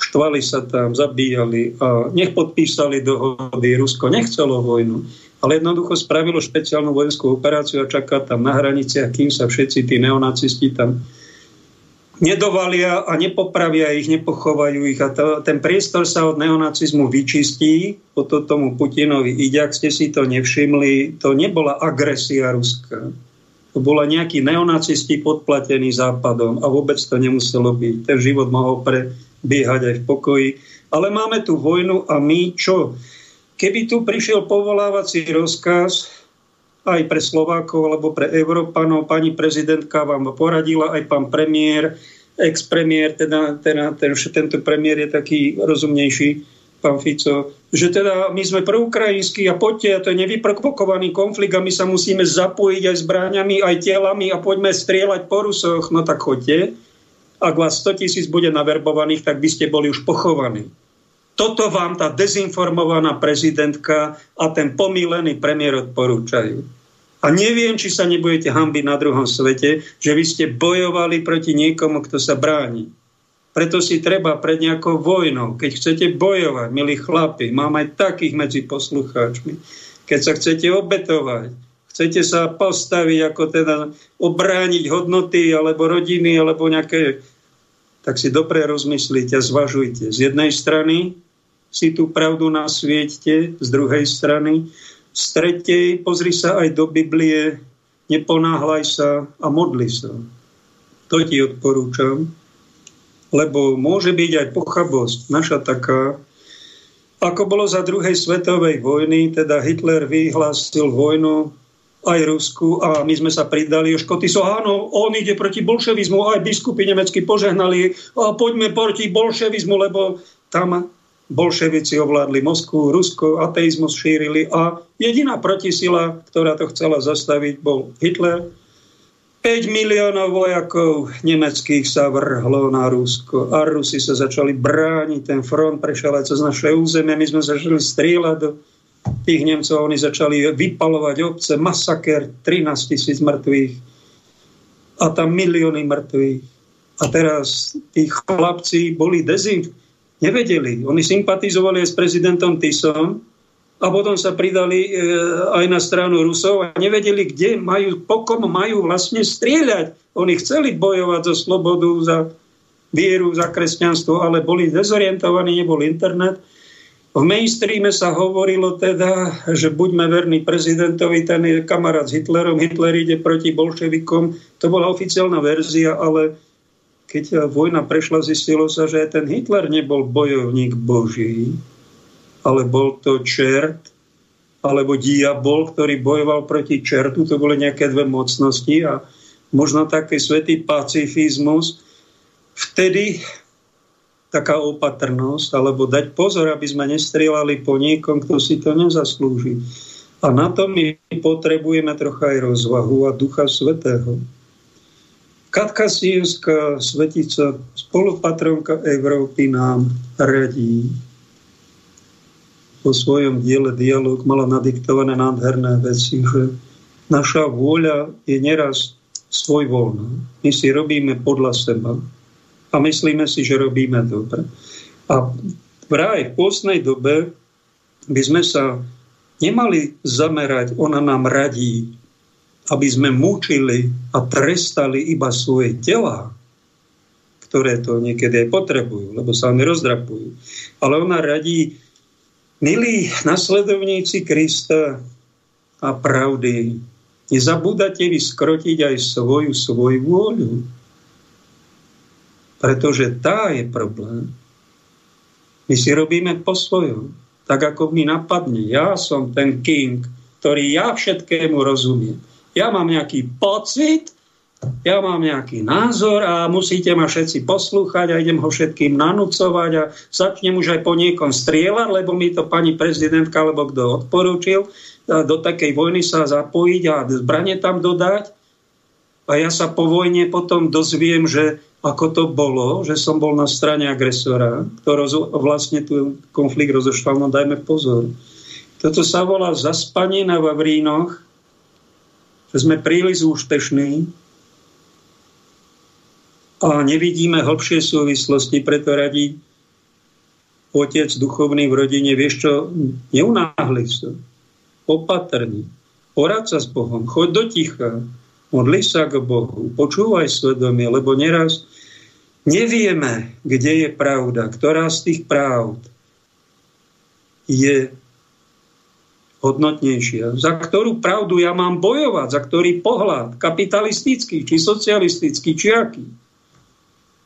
štvali sa tam, zabíjali a nech podpísali dohody. Rusko nechcelo vojnu, ale jednoducho spravilo špeciálnu vojenskú operáciu a čaká tam na hraniciach, kým sa všetci tí neonacisti tam nedovalia a nepopravia ich, nepochovajú ich a to, ten priestor sa od neonacizmu vyčistí, toto tomu Putinovi ide, ak ste si to nevšimli, to nebola agresia ruská. Bola nejakí neonacisti podplatení západom a vôbec to nemuselo byť. Ten život mohol prebiehať aj v pokoji. Ale máme tu vojnu a my čo? Keby tu prišiel povolávací rozkaz, aj pre Slovákov alebo pre Európanov. Pani prezidentka vám poradila, aj pán premiér, ex-premiér, teda, teda ten, tento premiér je taký rozumnejší, pán Fico, že teda my sme proukrajinskí a poďte, to je nevyprovokovaný konflikt a my sa musíme zapojiť aj zbráňami, aj telami a poďme strieľať po Rusoch. No tak choďte. Ak vás 100 tisíc bude naverbovaných, tak by ste boli už pochovaní. Toto vám tá dezinformovaná prezidentka a ten pomílený premiér odporúčajú. A neviem, či sa nebudete hambiť na druhom svete, že vy ste bojovali proti niekomu, kto sa bráni. Preto si treba pred nejakou vojnou, keď chcete bojovať, milí chlapi, mám aj takých medzi poslucháčmi, keď sa chcete obetovať, chcete sa postaviť, ako teda obrániť hodnoty, alebo rodiny, alebo nejaké tak si dobre a zvažujte. Z jednej strany si tú pravdu nasvieťte z druhej strany. Z tretej pozri sa aj do Biblie, neponáhľaj sa a modli sa. To ti odporúčam, lebo môže byť aj pochabosť naša taká, ako bolo za druhej svetovej vojny, teda Hitler vyhlásil vojnu aj Rusku a my sme sa pridali. Škoty so, áno, on ide proti bolševizmu, aj biskupy nemecky požehnali a poďme proti bolševizmu, lebo tam bolševici ovládli Moskvu, Rusko, ateizmus šírili a jediná protisila, ktorá to chcela zastaviť, bol Hitler. 5 miliónov vojakov nemeckých sa vrhlo na Rusko a Rusi sa začali brániť, ten front prešiel aj cez naše územie, my sme začali strieľať do tých Nemcov, oni začali vypalovať obce, masaker, 13 tisíc mŕtvych a tam milióny mŕtvych. A teraz tí chlapci boli dezinf- Nevedeli. Oni sympatizovali aj s prezidentom Tisom a potom sa pridali e, aj na stranu Rusov a nevedeli, kde majú, po kom majú vlastne strieľať. Oni chceli bojovať za slobodu, za vieru, za kresťanstvo, ale boli dezorientovaní, nebol internet. V mainstreame sa hovorilo teda, že buďme verní prezidentovi, ten je kamarát s Hitlerom, Hitler ide proti bolševikom. To bola oficiálna verzia, ale keď vojna prešla, zistilo sa, že ten Hitler nebol bojovník Boží, ale bol to čert, alebo diabol, ktorý bojoval proti čertu. To boli nejaké dve mocnosti a možno taký svetý pacifizmus. Vtedy taká opatrnosť, alebo dať pozor, aby sme nestrieľali po niekom, kto si to nezaslúži. A na to my potrebujeme trocha aj rozvahu a ducha svetého. Katka Sijevská, svetica, spolupatronka Európy nám radí po svojom diele dialog mala nadiktované nádherné veci, že naša vôľa je neraz svojvoľná. My si robíme podľa seba a myslíme si, že robíme dobre. A vraj v pôstnej dobe by sme sa nemali zamerať, ona nám radí, aby sme mučili a trestali iba svoje tela, ktoré to niekedy aj potrebujú, lebo sa oni rozdrapujú. Ale ona radí, milí nasledovníci Krista a pravdy, nezabúdate vy skrotiť aj svoju, svoju vôľu. Pretože tá je problém. My si robíme po svojom, tak ako mi napadne. Ja som ten king, ktorý ja všetkému rozumiem. Ja mám nejaký pocit, ja mám nejaký názor a musíte ma všetci poslúchať a idem ho všetkým nanúcovať a začnem už aj po niekom strieľať, lebo mi to pani prezidentka alebo kto odporúčil do takej vojny sa zapojiť a zbranie tam dodať. A ja sa po vojne potom dozviem, že ako to bolo, že som bol na strane agresora, ktorý vlastne tu konflikt rozošval, no dajme pozor. Toto sa volá zaspanie na Vavrínoch, že sme príliš úspešní, a nevidíme hlbšie súvislosti, preto radí otec duchovný v rodine, vieš čo, neunáhli sa, opatrný, porad sa s Bohom, choď do ticha, modli sa k Bohu, počúvaj svedomie, lebo neraz nevieme, kde je pravda, ktorá z tých pravd je hodnotnejšia. Za ktorú pravdu ja mám bojovať, za ktorý pohľad, kapitalistický, či socialistický, či aký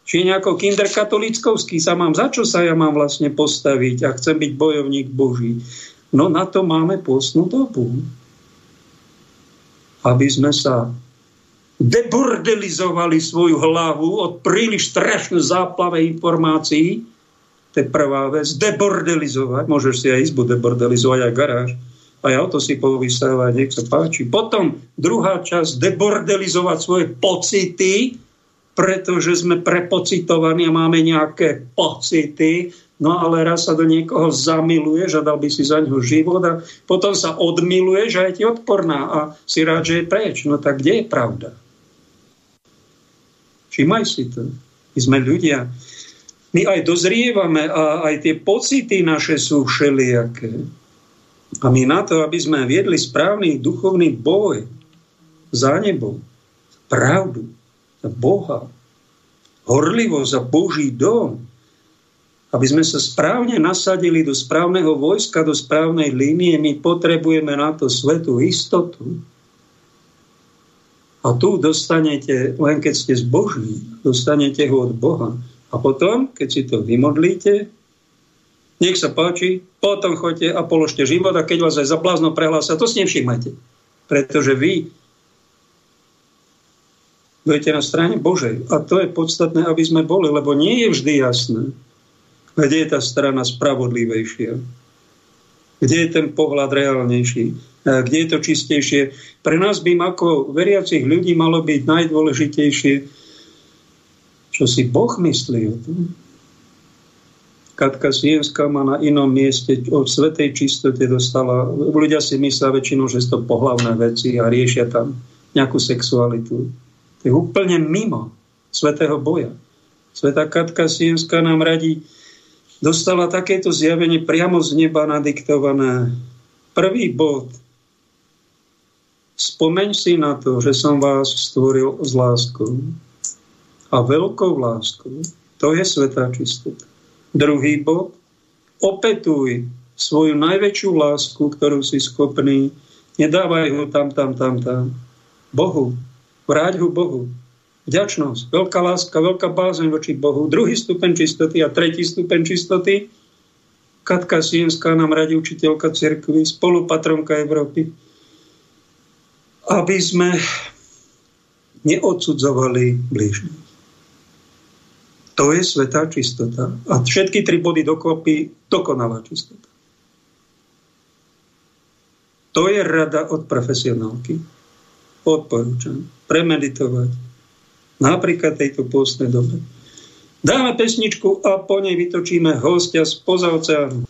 či nejako kinderkatolickovský sa mám, za čo sa ja mám vlastne postaviť a chcem byť bojovník Boží. No na to máme pôstnu dobu. Aby sme sa debordelizovali svoju hlavu od príliš strašnej záplave informácií. To je prvá vec. Debordelizovať. Môžeš si aj izbu debordelizovať, aj garáž. Aj auto si povysávať, nech sa páči. Potom druhá časť, debordelizovať svoje pocity, pretože sme prepocitovaní a máme nejaké pocity, no ale raz sa do niekoho zamiluješ a dal by si za ňo život a potom sa odmiluješ a je ti odporná a si rád, že je preč. No tak kde je pravda? Všimaj si to. My sme ľudia. My aj dozrievame a aj tie pocity naše sú všelijaké. A my na to, aby sme viedli správny duchovný boj za nebo, pravdu, Boha, horlivo za Boží dom, aby sme sa správne nasadili do správneho vojska, do správnej línie, my potrebujeme na to svetú istotu. A tu dostanete, len keď ste zbožní, dostanete ho od Boha. A potom, keď si to vymodlíte, nech sa páči, potom choďte a položte život a keď vás aj za blázno prehlásia, to si nevšimajte. Pretože vy budete na strane Božej. A to je podstatné, aby sme boli, lebo nie je vždy jasné, kde je tá strana spravodlivejšia, kde je ten pohľad reálnejší, kde je to čistejšie. Pre nás by ako veriacich ľudí malo byť najdôležitejšie, čo si Boh myslí o tom. Katka Sienská má na inom mieste o svetej čistote dostala. Ľudia si myslia väčšinou, že sú to pohlavné veci a riešia tam nejakú sexualitu je úplne mimo svetého boja. Sveta Katka Sienská nám radí, dostala takéto zjavenie priamo z neba nadiktované. Prvý bod. Spomeň si na to, že som vás stvoril s láskou. A veľkou láskou. To je svetá čistota. Druhý bod. Opetuj svoju najväčšiu lásku, ktorú si schopný. Nedávaj ho tam, tam, tam, tam. Bohu, vráť ho Bohu. Vďačnosť, veľká láska, veľká bázeň voči Bohu. Druhý stupeň čistoty a tretí stupeň čistoty. Katka Sienská nám radí učiteľka cirkvy, spolupatronka Európy. Aby sme neodsudzovali blížnych. To je svetá čistota. A všetky tri body dokopy dokonalá čistota. To je rada od profesionálky odporúčam premeditovať napríklad tejto pôstnej dobe. Dáme pesničku a po nej vytočíme hostia z poza oceánu.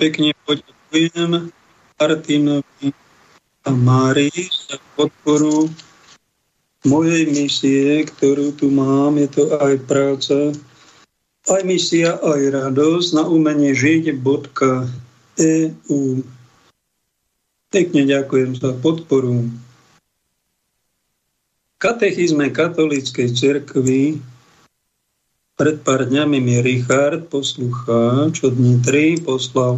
Pekne poďakujem Martinovi a Márii za podporu mojej misie, ktorú tu mám. Je to aj práca, aj misia, aj radosť na umenie žiť.eu. Pekne ďakujem za podporu. Katechizme katolíckej cerkvy pred pár dňami mi Richard, poslucháč od Nitry, poslal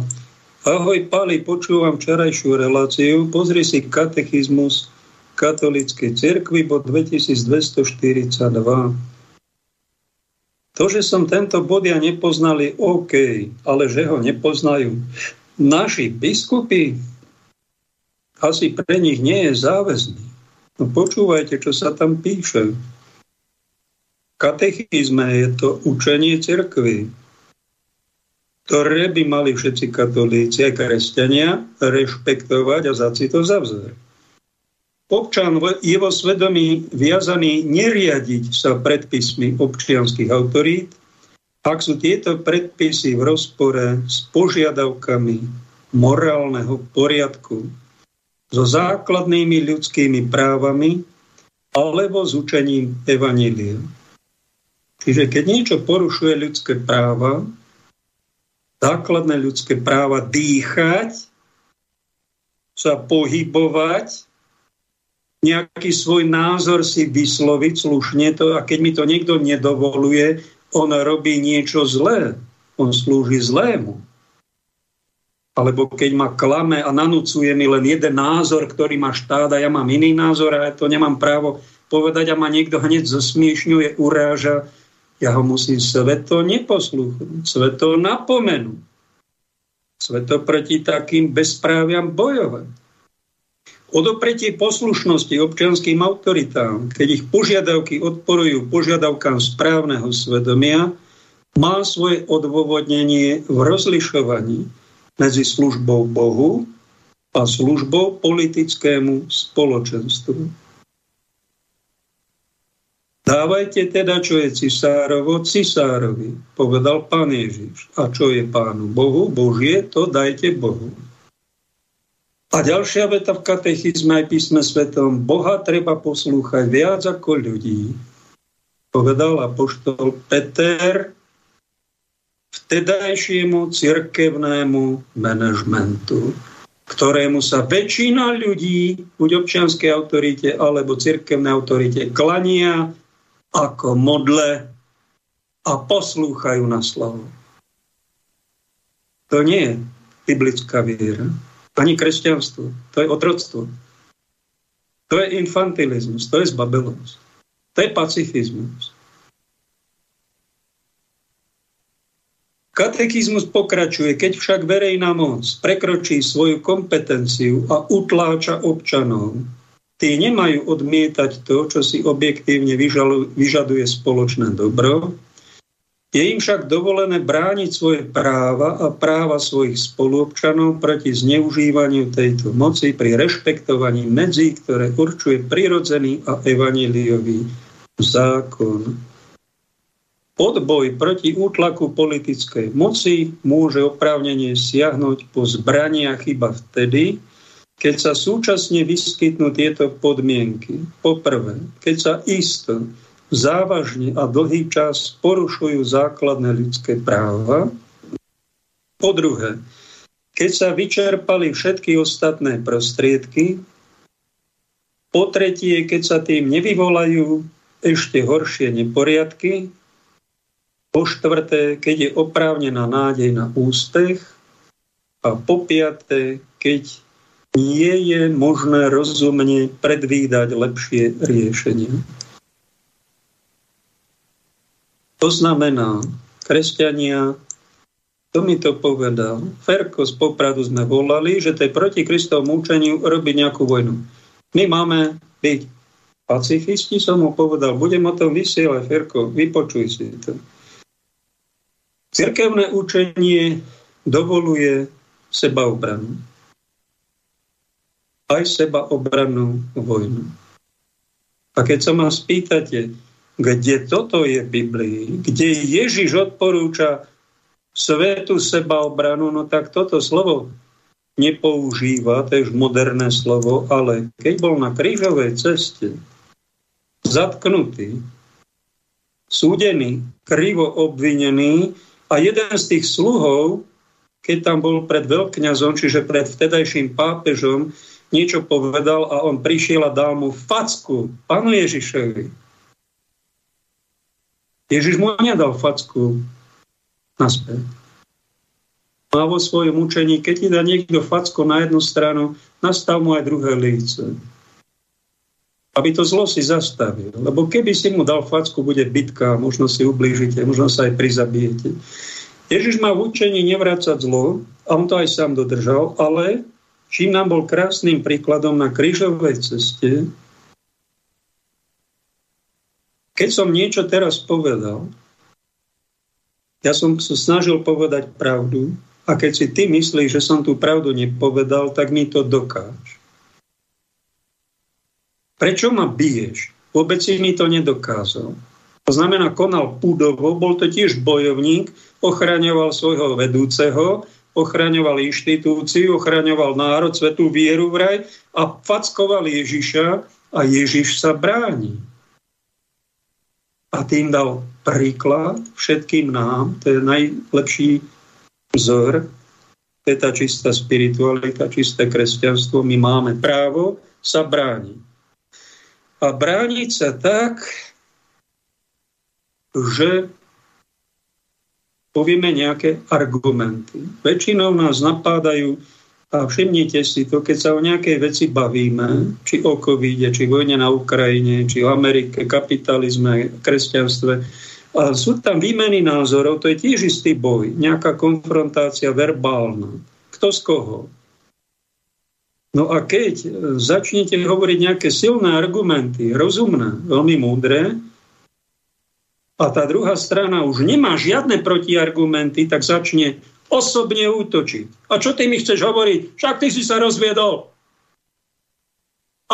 Ahoj Pali, počúvam včerajšiu reláciu, pozri si katechizmus katolíckej cerkvy bod 2242. To, že som tento bod ja nepoznali, OK, ale že ho nepoznajú naši biskupy, asi pre nich nie je záväzný. No počúvajte, čo sa tam píše. Katechizme je to učenie cirkvy, ktoré by mali všetci katolíci a kresťania rešpektovať a za si to zavzať. Občan je vo svedomí viazaný neriadiť sa predpismi občianských autorít, ak sú tieto predpisy v rozpore s požiadavkami morálneho poriadku, so základnými ľudskými právami alebo s učením Evanília. Čiže keď niečo porušuje ľudské práva, základné ľudské práva dýchať, sa pohybovať, nejaký svoj názor si vysloviť slušne to a keď mi to niekto nedovoluje, on robí niečo zlé. On slúži zlému alebo keď ma klame a nanúcuje mi len jeden názor, ktorý má štát a ja mám iný názor a ja to nemám právo povedať a ma niekto hneď zosmiešňuje, uráža, ja ho musím sveto neposlúchnuť, sveto napomenúť, sveto proti takým bezpráviam bojovať. Odopretie poslušnosti občianským autoritám, keď ich požiadavky odporujú požiadavkám správneho svedomia, má svoje odôvodnenie v rozlišovaní medzi službou Bohu a službou politickému spoločenstvu. Dávajte teda, čo je cisárovo, cisárovi, povedal pán Ježiš. A čo je pánu Bohu, Božie, to dajte Bohu. A ďalšia veta v katechizme aj písme svetom, Boha treba poslúchať viac ako ľudí. Povedal apoštol Peter vtedajšiemu cirkevnému manažmentu, ktorému sa väčšina ľudí, buď občianskej autorite alebo cirkevnej autorite, klania ako modle a poslúchajú na slovo. To nie je biblická viera, ani kresťanstvo. To je otroctvo. To je infantilizmus, to je zbabelosť. To je pacifizmus. Katechizmus pokračuje, keď však verejná moc prekročí svoju kompetenciu a utláča občanov, tí nemajú odmietať to, čo si objektívne vyžaduje spoločné dobro. Je im však dovolené brániť svoje práva a práva svojich spoluobčanov proti zneužívaniu tejto moci pri rešpektovaní medzí, ktoré určuje prirodzený a evaniliový zákon. Odboj proti útlaku politickej moci môže oprávnenie siahnuť po zbraniach iba vtedy, keď sa súčasne vyskytnú tieto podmienky. Poprvé, keď sa isto, závažne a dlhý čas porušujú základné ľudské práva. Po druhé, keď sa vyčerpali všetky ostatné prostriedky. Po tretie, keď sa tým nevyvolajú ešte horšie neporiadky, po štvrté, keď je oprávnená nádej na úspech. A po piaté, keď nie je možné rozumne predvídať lepšie riešenie. To znamená, kresťania, to mi to povedal. Ferko z Popradu sme volali, že tej proti Kristovom účeniu robiť nejakú vojnu. My máme byť pacifisti, som mu povedal, budem o tom vysielať, Ferko, vypočuj si to. Cirkevné učenie dovoluje sebaobranu. Aj sebaobrannú vojnu. A keď sa ma spýtate, kde toto je v Biblii, kde Ježiš odporúča svetu sebaobranu, no tak toto slovo nepoužíva, to je už moderné slovo, ale keď bol na krížovej ceste zatknutý, súdený, krivo obvinený a jeden z tých sluhov, keď tam bol pred veľkňazom, čiže pred vtedajším pápežom, niečo povedal a on prišiel a dal mu facku pánu Ježišovi. Ježiš mu nedal facku naspäť. A vo svojom učení, keď ti dá niekto facko na jednu stranu, nastav mu aj druhé líce. Aby to zlo si zastavil. Lebo keby si mu dal facku, bude bitka, možno si ublížite, možno sa aj prizabijete. Ježiš má v učení nevrácať zlo, a on to aj sám dodržal, ale čím nám bol krásnym príkladom na krížovej ceste, keď som niečo teraz povedal, ja som sa snažil povedať pravdu, a keď si ty myslíš, že som tú pravdu nepovedal, tak mi to dokáž. Prečo ma biješ? Vôbec si mi to nedokázal. To znamená, konal púdovo, bol to tiež bojovník, ochraňoval svojho vedúceho, ochraňoval inštitúciu, ochraňoval národ, svetú vieru vraj a fackoval Ježiša a Ježiš sa bráni. A tým dal príklad všetkým nám, to je najlepší vzor, to je tá čistá spiritualita, čisté kresťanstvo, my máme právo sa brániť. A brániť sa tak, že povieme nejaké argumenty. Väčšinou nás napádajú a všimnite si to, keď sa o nejakej veci bavíme, či o covide, či vojne na Ukrajine, či o Amerike, kapitalizme, kresťanstve, a sú tam výmeny názorov, to je tiež istý boj, nejaká konfrontácia verbálna. Kto z koho? No a keď začnete hovoriť nejaké silné argumenty, rozumné, veľmi múdre, a tá druhá strana už nemá žiadne protiargumenty, tak začne osobne útočiť. A čo ty mi chceš hovoriť? Však ty si sa rozviedol.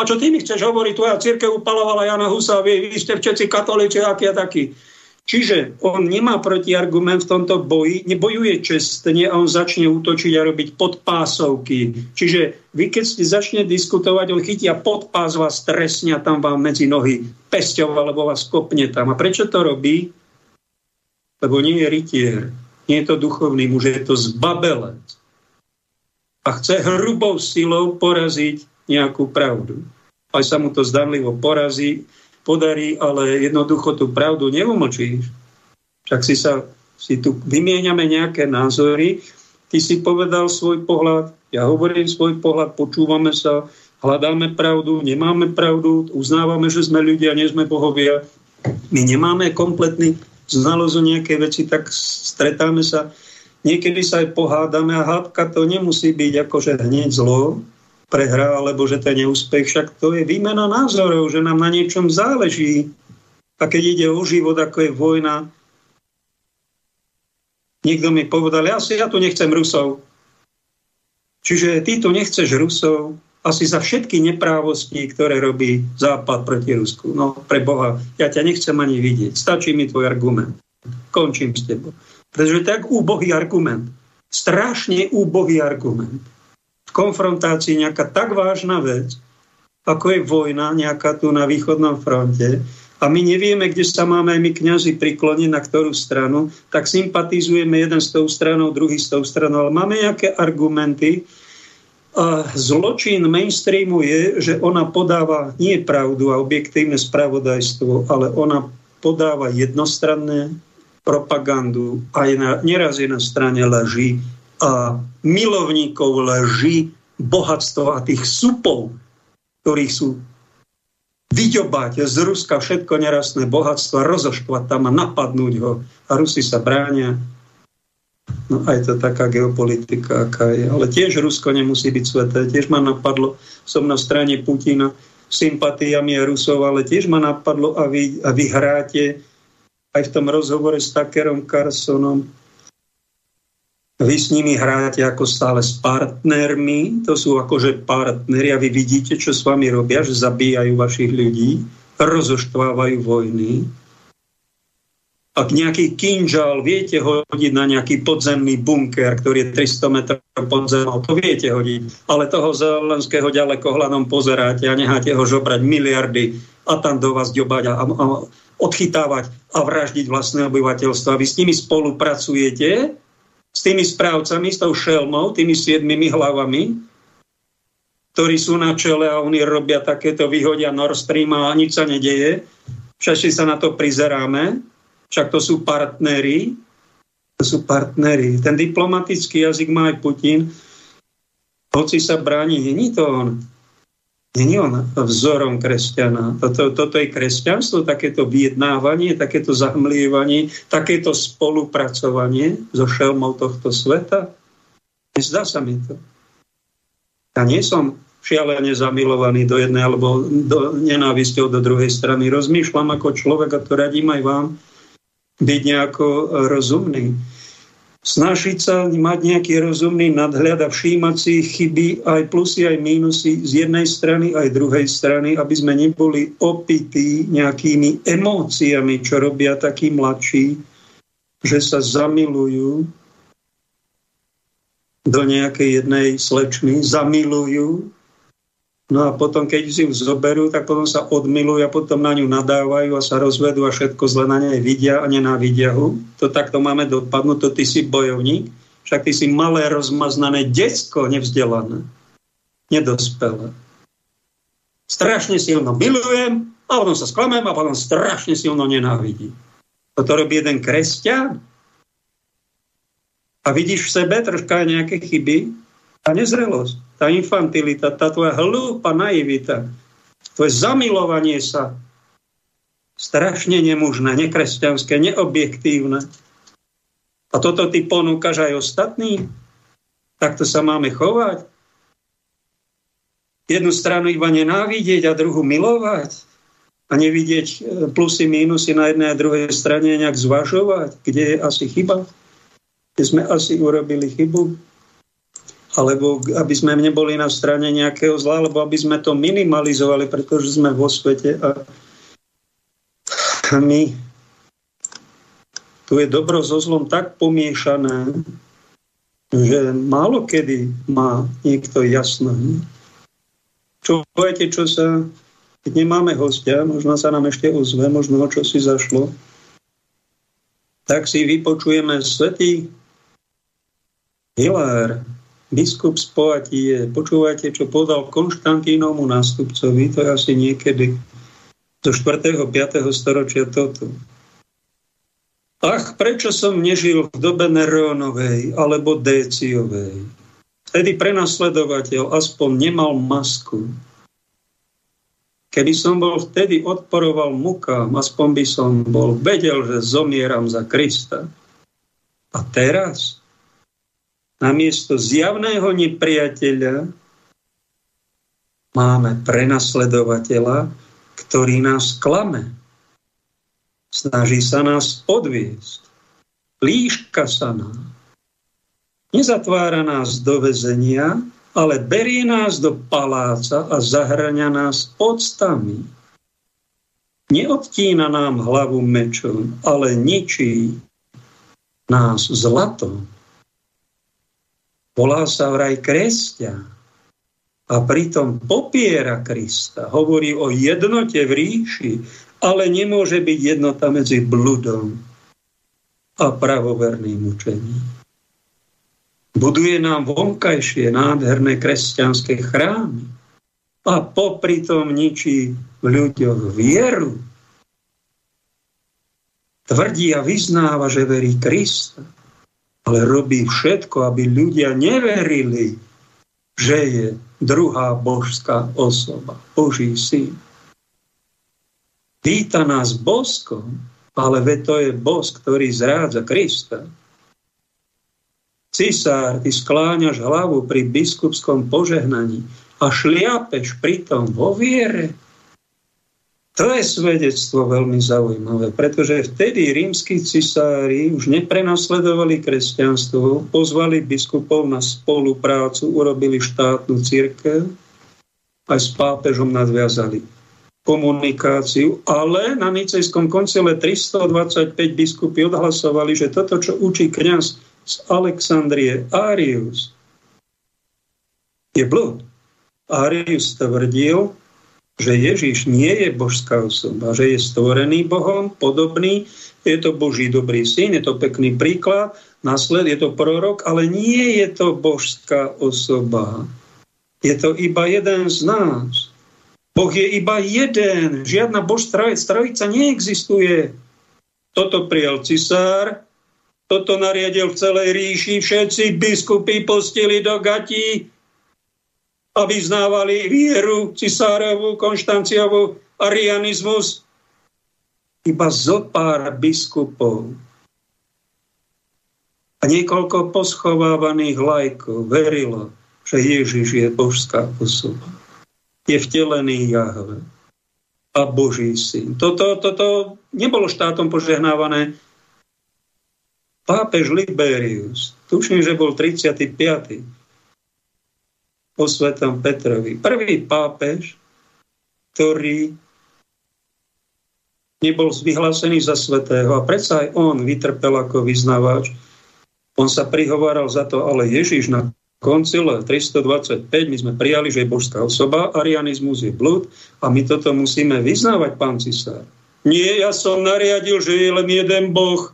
A čo ty mi chceš hovoriť? Tvoja církev upalovala Jana Husa, vy, vy ste všetci katolíci, aký a taký. Čiže on nemá protiargument v tomto boji, nebojuje čestne a on začne útočiť a robiť podpásovky. Čiže vy, keď ste začne diskutovať, on chytia podpás vás trestňa tam vám medzi nohy pesťov alebo vás kopne tam. A prečo to robí? Lebo nie je rytier, nie je to duchovný muž, je to zbabelec. A chce hrubou silou poraziť nejakú pravdu. Aj sa mu to zdanlivo porazí, podarí, ale jednoducho tú pravdu neumlčíš. Však si sa si tu vymieňame nejaké názory, ty si povedal svoj pohľad, ja hovorím svoj pohľad, počúvame sa, hľadáme pravdu, nemáme pravdu, uznávame, že sme ľudia, nie sme bohovia. My nemáme kompletný znalosť o nejaké veci, tak stretáme sa, niekedy sa aj pohádame a hádka to nemusí byť akože hneď zlo, prehra, alebo že to je neúspech. Však to je výmena názorov, že nám na niečom záleží. A keď ide o život, ako je vojna, niekto mi povedal, ja si ja tu nechcem Rusov. Čiže ty tu nechceš Rusov asi za všetky neprávosti, ktoré robí Západ proti Rusku. No pre Boha, ja ťa nechcem ani vidieť. Stačí mi tvoj argument. Končím s tebou. Pretože tak úbohý argument. Strašne úbohý argument konfrontácii nejaká tak vážna vec, ako je vojna nejaká tu na východnom fronte, a my nevieme, kde sa máme my kňazi prikloniť na ktorú stranu, tak sympatizujeme jeden s tou stranou, druhý s tou stranou, ale máme nejaké argumenty. A zločin mainstreamu je, že ona podáva nie pravdu a objektívne spravodajstvo, ale ona podáva jednostranné propagandu aj na, neraz je na strane laží a milovníkov lží, bohatstva a tých supov, ktorých sú vyďobať z Ruska všetko nerastné bohatstva, rozoštvať tam a napadnúť ho. A Rusi sa bránia. No aj to taká geopolitika, aká je. Ale tiež Rusko nemusí byť sveté. Tiež ma napadlo, som na strane Putina, sympatiami Rusov, ale tiež ma napadlo a vy, a vy hráte aj v tom rozhovore s Takerom Carsonom, vy s nimi hráte ako stále s partnermi, to sú akože partneri a vy vidíte, čo s vami robia, že zabíjajú vašich ľudí, rozoštvávajú vojny. Ak nejaký kinžal viete hodiť na nejaký podzemný bunker, ktorý je 300 metrov pod zemou, to viete hodiť. Ale toho zelenského ďaleko hľadom pozeráte a necháte ho žobrať miliardy a tam do vás ďobať a, a odchytávať a vraždiť vlastné obyvateľstvo. A vy s nimi spolupracujete, s tými správcami, s tou šelmou, tými siedmými hlavami, ktorí sú na čele a oni robia takéto, vyhodia Nord Stream a nič sa nedeje. Všetci sa na to prizeráme však to sú partnery, to sú partnery. Ten diplomatický jazyk má aj Putin, hoci sa bráni, není to on. Není on vzorom kresťana. Toto, toto je kresťanstvo, takéto vyjednávanie, takéto zahmlievanie, takéto spolupracovanie so šelmou tohto sveta. Nezdá sa mi to. Ja nie som šialene zamilovaný do jednej alebo do nenávisťou do druhej strany. Rozmýšľam ako človek a to radím aj vám, byť nejako rozumný. Snažiť sa mať nejaký rozumný nadhľad a všímať si chyby, aj plusy, aj mínusy z jednej strany, aj druhej strany, aby sme neboli opití nejakými emóciami, čo robia takí mladší, že sa zamilujú do nejakej jednej slečny, zamilujú No a potom, keď si ju zoberú, tak potom sa odmilujú a potom na ňu nadávajú a sa rozvedú a všetko zle na nej vidia a nenávidia ho. To takto máme dopadnúť, to ty si bojovník, však ty si malé, rozmaznané decko, nevzdelané, nedospelé. Strašne silno milujem a potom sa sklamem a potom strašne silno nenávidí. Toto robí jeden kresťan. A vidíš v sebe troška nejaké chyby, tá nezrelosť, tá infantilita, tá tvoja hlúpa naivita, tvoje zamilovanie sa, strašne nemužné, nekresťanské, neobjektívne. A toto ty ponúkaš aj ostatní? Takto sa máme chovať? Jednu stranu iba nenávidieť a druhú milovať? A nevidieť e, plusy, mínusy na jednej a druhej strane nejak zvažovať, kde je asi chyba? Kde sme asi urobili chybu? Alebo aby sme neboli na strane nejakého zla, alebo aby sme to minimalizovali, pretože sme vo svete a my tu je dobro so zlom tak pomiešané, že málo kedy má niekto jasno. Poviete, čo sa, keď nemáme hostia, možno sa nám ešte ozve, možno čo si zašlo, tak si vypočujeme svetý Hilár, biskup z Poatie, počúvajte, čo povedal Konštantínovmu nástupcovi, to je asi niekedy zo 4. 5. storočia toto. Ach, prečo som nežil v dobe Nerónovej alebo Déciovej? Vtedy prenasledovateľ aspoň nemal masku. Keby som bol vtedy odporoval mukám, aspoň by som bol vedel, že zomieram za Krista. A teraz namiesto zjavného nepriateľa máme prenasledovateľa, ktorý nás klame. Snaží sa nás odviesť. Líška sa nám. Nezatvára nás do vezenia, ale berie nás do paláca a zahrania nás podstami. Neodtína nám hlavu mečom, ale ničí nás zlatom. Volá sa vraj kresťan a pritom popiera Krista. Hovorí o jednote v ríši, ale nemôže byť jednota medzi bludom a pravoverným učením. Buduje nám vonkajšie nádherné kresťanské chrámy a popri tom ničí v ľuďoch vieru. Tvrdí a vyznáva, že verí Krista ale robí všetko, aby ľudia neverili, že je druhá božská osoba, Boží syn. Víta nás boskom, ale ve to je bosk, ktorý zrádza Krista. Cisár, ty skláňaš hlavu pri biskupskom požehnaní a šliapeš pritom vo viere, to je svedectvo veľmi zaujímavé, pretože vtedy rímsky cisári už neprenasledovali kresťanstvo, pozvali biskupov na spoluprácu, urobili štátnu církev, aj s pápežom nadviazali komunikáciu, ale na Nicejskom koncile 325 biskupy odhlasovali, že toto, čo učí kňaz z Alexandrie, Arius, je blúd. Arius tvrdil, že Ježiš nie je božská osoba, že je stvorený Bohom, podobný, je to Boží dobrý syn, je to pekný príklad, nasled je to prorok, ale nie je to božská osoba. Je to iba jeden z nás. Boh je iba jeden. Žiadna božská trojica neexistuje. Toto prijal cisár, toto nariadil v celej ríši, všetci biskupy postili do gatí a vyznávali vieru cisárovú, konštanciovú, arianizmus. Iba zo pár biskupov a niekoľko poschovávaných lajkov verilo, že Ježiš je božská osoba. Je vtelený Jahve a Boží syn. Toto, toto nebolo štátom požehnávané. Pápež Liberius, tuším, že bol 35. po svetom Petrovi. Prvý pápež, ktorý nebol vyhlásený za svetého a predsa aj on vytrpel ako vyznávač on sa prihováral za to, ale Ježiš na koncile 325 my sme prijali, že je božská osoba, arianizmus je blúd a my toto musíme vyznávať, pán cisár. Nie, ja som nariadil, že je len jeden Boh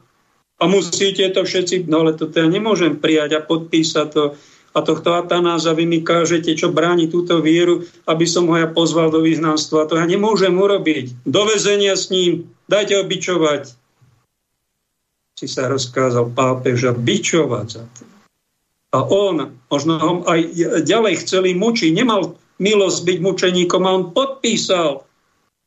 a musíte to všetci, no ale toto ja nemôžem prijať a podpísať to. A tohto Atanáza vy mi kážete, čo bráni túto vieru, aby som ho ja pozval do vyznanstva. To ja nemôžem urobiť. Do vezenia s ním, dajte ho bičovať si sa rozkázal pápeža bičovať za to. A on, možno ho aj ďalej chceli mučiť, nemal milosť byť mučeníkom a on podpísal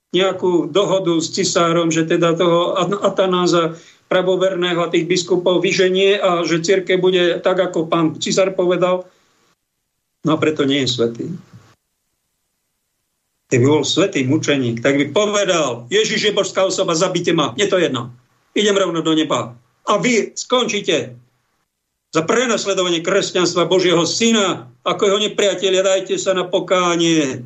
nejakú dohodu s cisárom, že teda toho Atanáza pravoverného a tých biskupov vyženie a že círke bude tak, ako pán cisár povedal. No a preto nie je svetý. Keby bol svetý mučeník, tak by povedal, Ježiš je božská osoba, zabite ma, je to jedno idem rovno do neba. A vy skončíte za prenasledovanie kresťanstva Božieho syna, ako jeho nepriatelia, dajte sa na pokánie.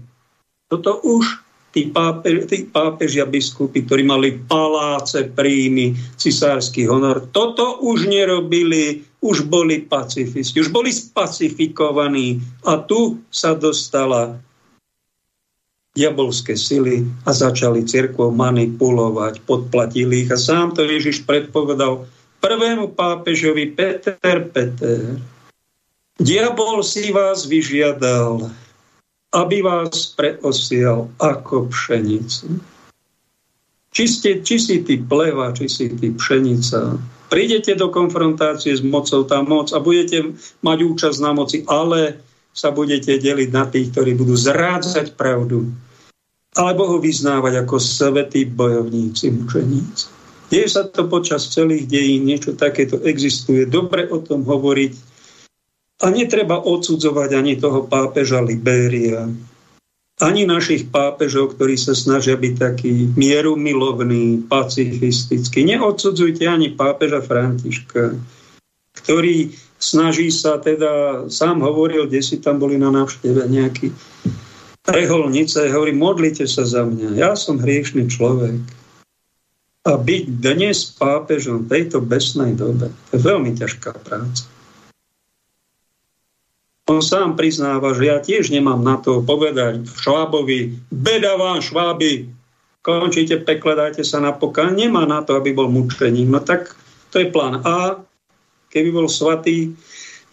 Toto už tí, pápe, tí pápežia biskupy, ktorí mali paláce, príjmy, cisársky honor, toto už nerobili, už boli pacifisti, už boli spacifikovaní. A tu sa dostala diabolské sily a začali cirkvou manipulovať, podplatili ich. A sám to Ježiš predpovedal prvému pápežovi Peter Peter. Diabol si vás vyžiadal, aby vás preosial ako pšenicu. Či, ste, či si ty pleva, či si ty pšenica. Prídete do konfrontácie s mocou, tá moc a budete mať účasť na moci, ale sa budete deliť na tých, ktorí budú zrádzať pravdu alebo ho vyznávať ako svetí bojovníci, mučeníci. Deje sa to počas celých dejín, niečo takéto existuje. Dobre o tom hovoriť. A netreba odsudzovať ani toho pápeža Libéria, ani našich pápežov, ktorí sa snažia byť takí mierumilovní, pacifistickí. Neodsudzujte ani pápeža Františka, ktorý snaží sa teda, sám hovoril, kde si tam boli na návšteve nejaký reholnice, hovorí, modlite sa za mňa, ja som hriešný človek. A byť dnes pápežom tejto besnej dobe, to je veľmi ťažká práca. On sám priznáva, že ja tiež nemám na to povedať Švábovi, beda vám Šváby, končíte pekle, dajte sa na poká. Nemá na to, aby bol mučením. No tak to je plán A. Keby bol svatý,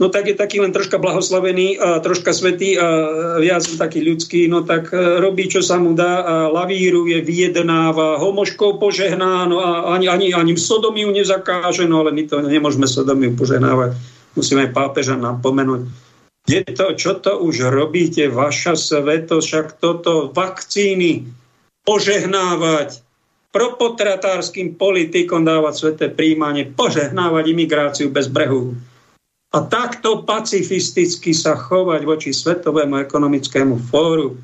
no tak je taký len troška blahoslavený a troška svetý a viac taký ľudský, no tak e, robí, čo sa mu dá a lavíruje, vyjednáva, homoškou požehná, no a ani, ani, ani sodomiu nezakáže, no ale my to nemôžeme sodomiu požehnávať. Musíme pápeža napomenúť. Je to, čo to už robíte, vaša sveto, však toto vakcíny požehnávať, propotratárským politikom dávať sveté príjmanie, požehnávať imigráciu bez brehu a takto pacifisticky sa chovať voči Svetovému ekonomickému fóru.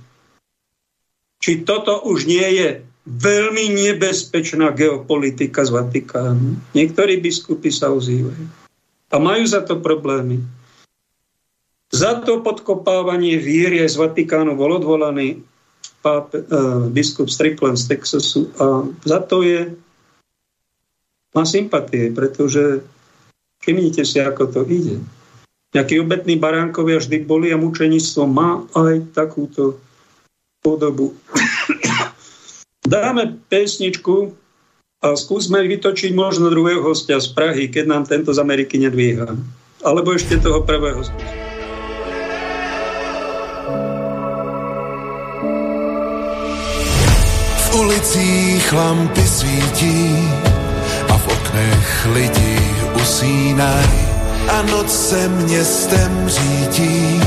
Či toto už nie je veľmi nebezpečná geopolitika z Vatikánu. Niektorí biskupy sa ozývajú. A majú za to problémy. Za to podkopávanie viery z Vatikánu bol odvolaný pápe, uh, biskup Strickland z Texasu a za to je má sympatie, pretože všimnite si, ako to ide. Nejakí obetní baránkovia vždy boli a mučenictvo má aj takúto podobu. (coughs) Dáme pesničku a skúsme vytočiť možno druhého hostia z Prahy, keď nám tento z Ameriky nedvíha. Alebo ešte toho prvého skúsme. Ulicích lampy svítí a v oknech lidi usínají a noc se městem řídí,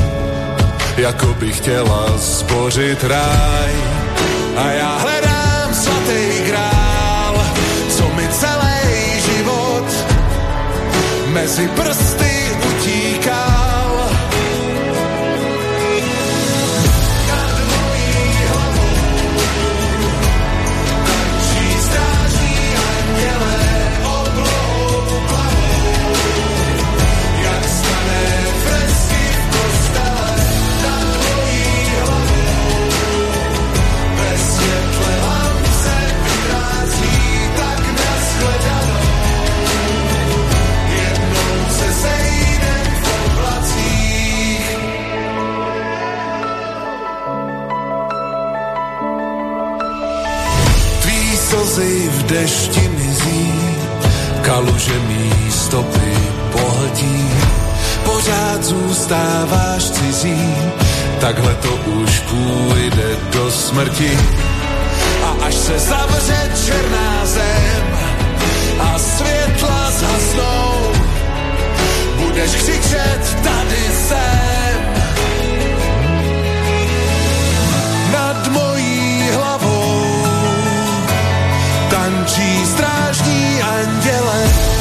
jako by chtěla zbořit ráj. A já hledám svatý grál, co mi celý život mezi prsty slzy v dešti mizí, kaluže mý stopy pohltí. Pořád zůstáváš cizí, takhle to už půjde do smrti. A až se zavře černá zem a světla zhasnou, budeš křičet tady jsem. Nad mojí tančí strážní anděle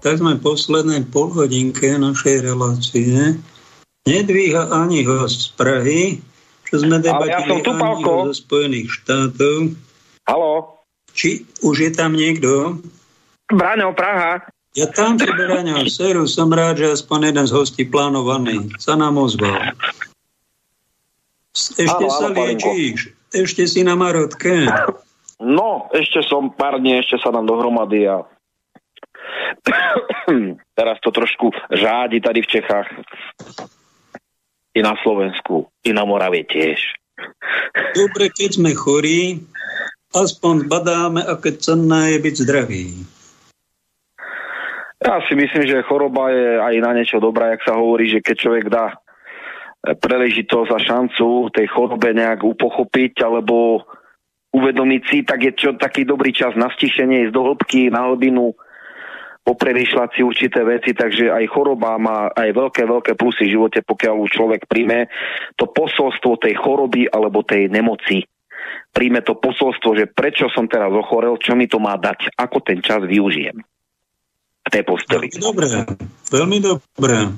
tak sme v poslednej polhodinke našej relácie nedvíha ani host z Prahy, čo sme debatili ja ani zo Spojených štátov. Halo? Či už je tam niekto? Braňo, Praha. Ja tam si Braňo, seru, som rád, že aspoň jeden z hostí plánovaný sa nám ozval. Ešte halo, sa halo, liečíš? Ešte si na Marotke? No, ešte som pár dní, ešte sa nám dohromady a (coughs) Teraz to trošku žádi tady v Čechách. I na Slovensku, i na Moravie tiež. (laughs) Dobre, keď sme chorí, aspoň badáme, aké cenné je byť zdravý. Ja si myslím, že choroba je aj na niečo dobrá, jak sa hovorí, že keď človek dá preležitosť a šancu tej chorobe nejak upochopiť alebo uvedomiť si, tak je čo taký dobrý čas na stišenie, ísť do hĺbky, na hlbinu, popremýšľať si určité veci, takže aj choroba má aj veľké, veľké plusy v živote, pokiaľ už človek príjme to posolstvo tej choroby alebo tej nemoci. Príjme to posolstvo, že prečo som teraz ochorel, čo mi to má dať, ako ten čas využijem v tej posteli. Dobre, veľmi dobré.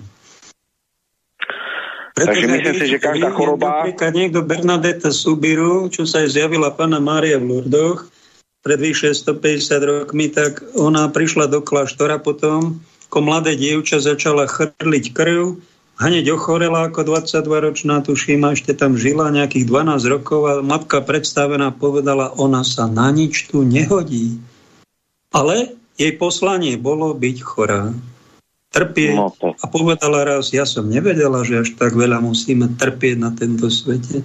Pretože Takže myslím si, že každá choroba... Napríklad niekto Bernadetta Subiru, čo sa aj zjavila pána Mária v Lurdoch, pred vyše 150 rokmi, tak ona prišla do kláštora potom, ako mladé dievča začala chrliť krv, hneď ochorela ako 22-ročná, tuším, a ešte tam žila nejakých 12 rokov a matka predstavená povedala, ona sa na nič tu nehodí. Ale jej poslanie bolo byť chorá. Trpieť. No a povedala raz, ja som nevedela, že až tak veľa musíme trpieť na tento svete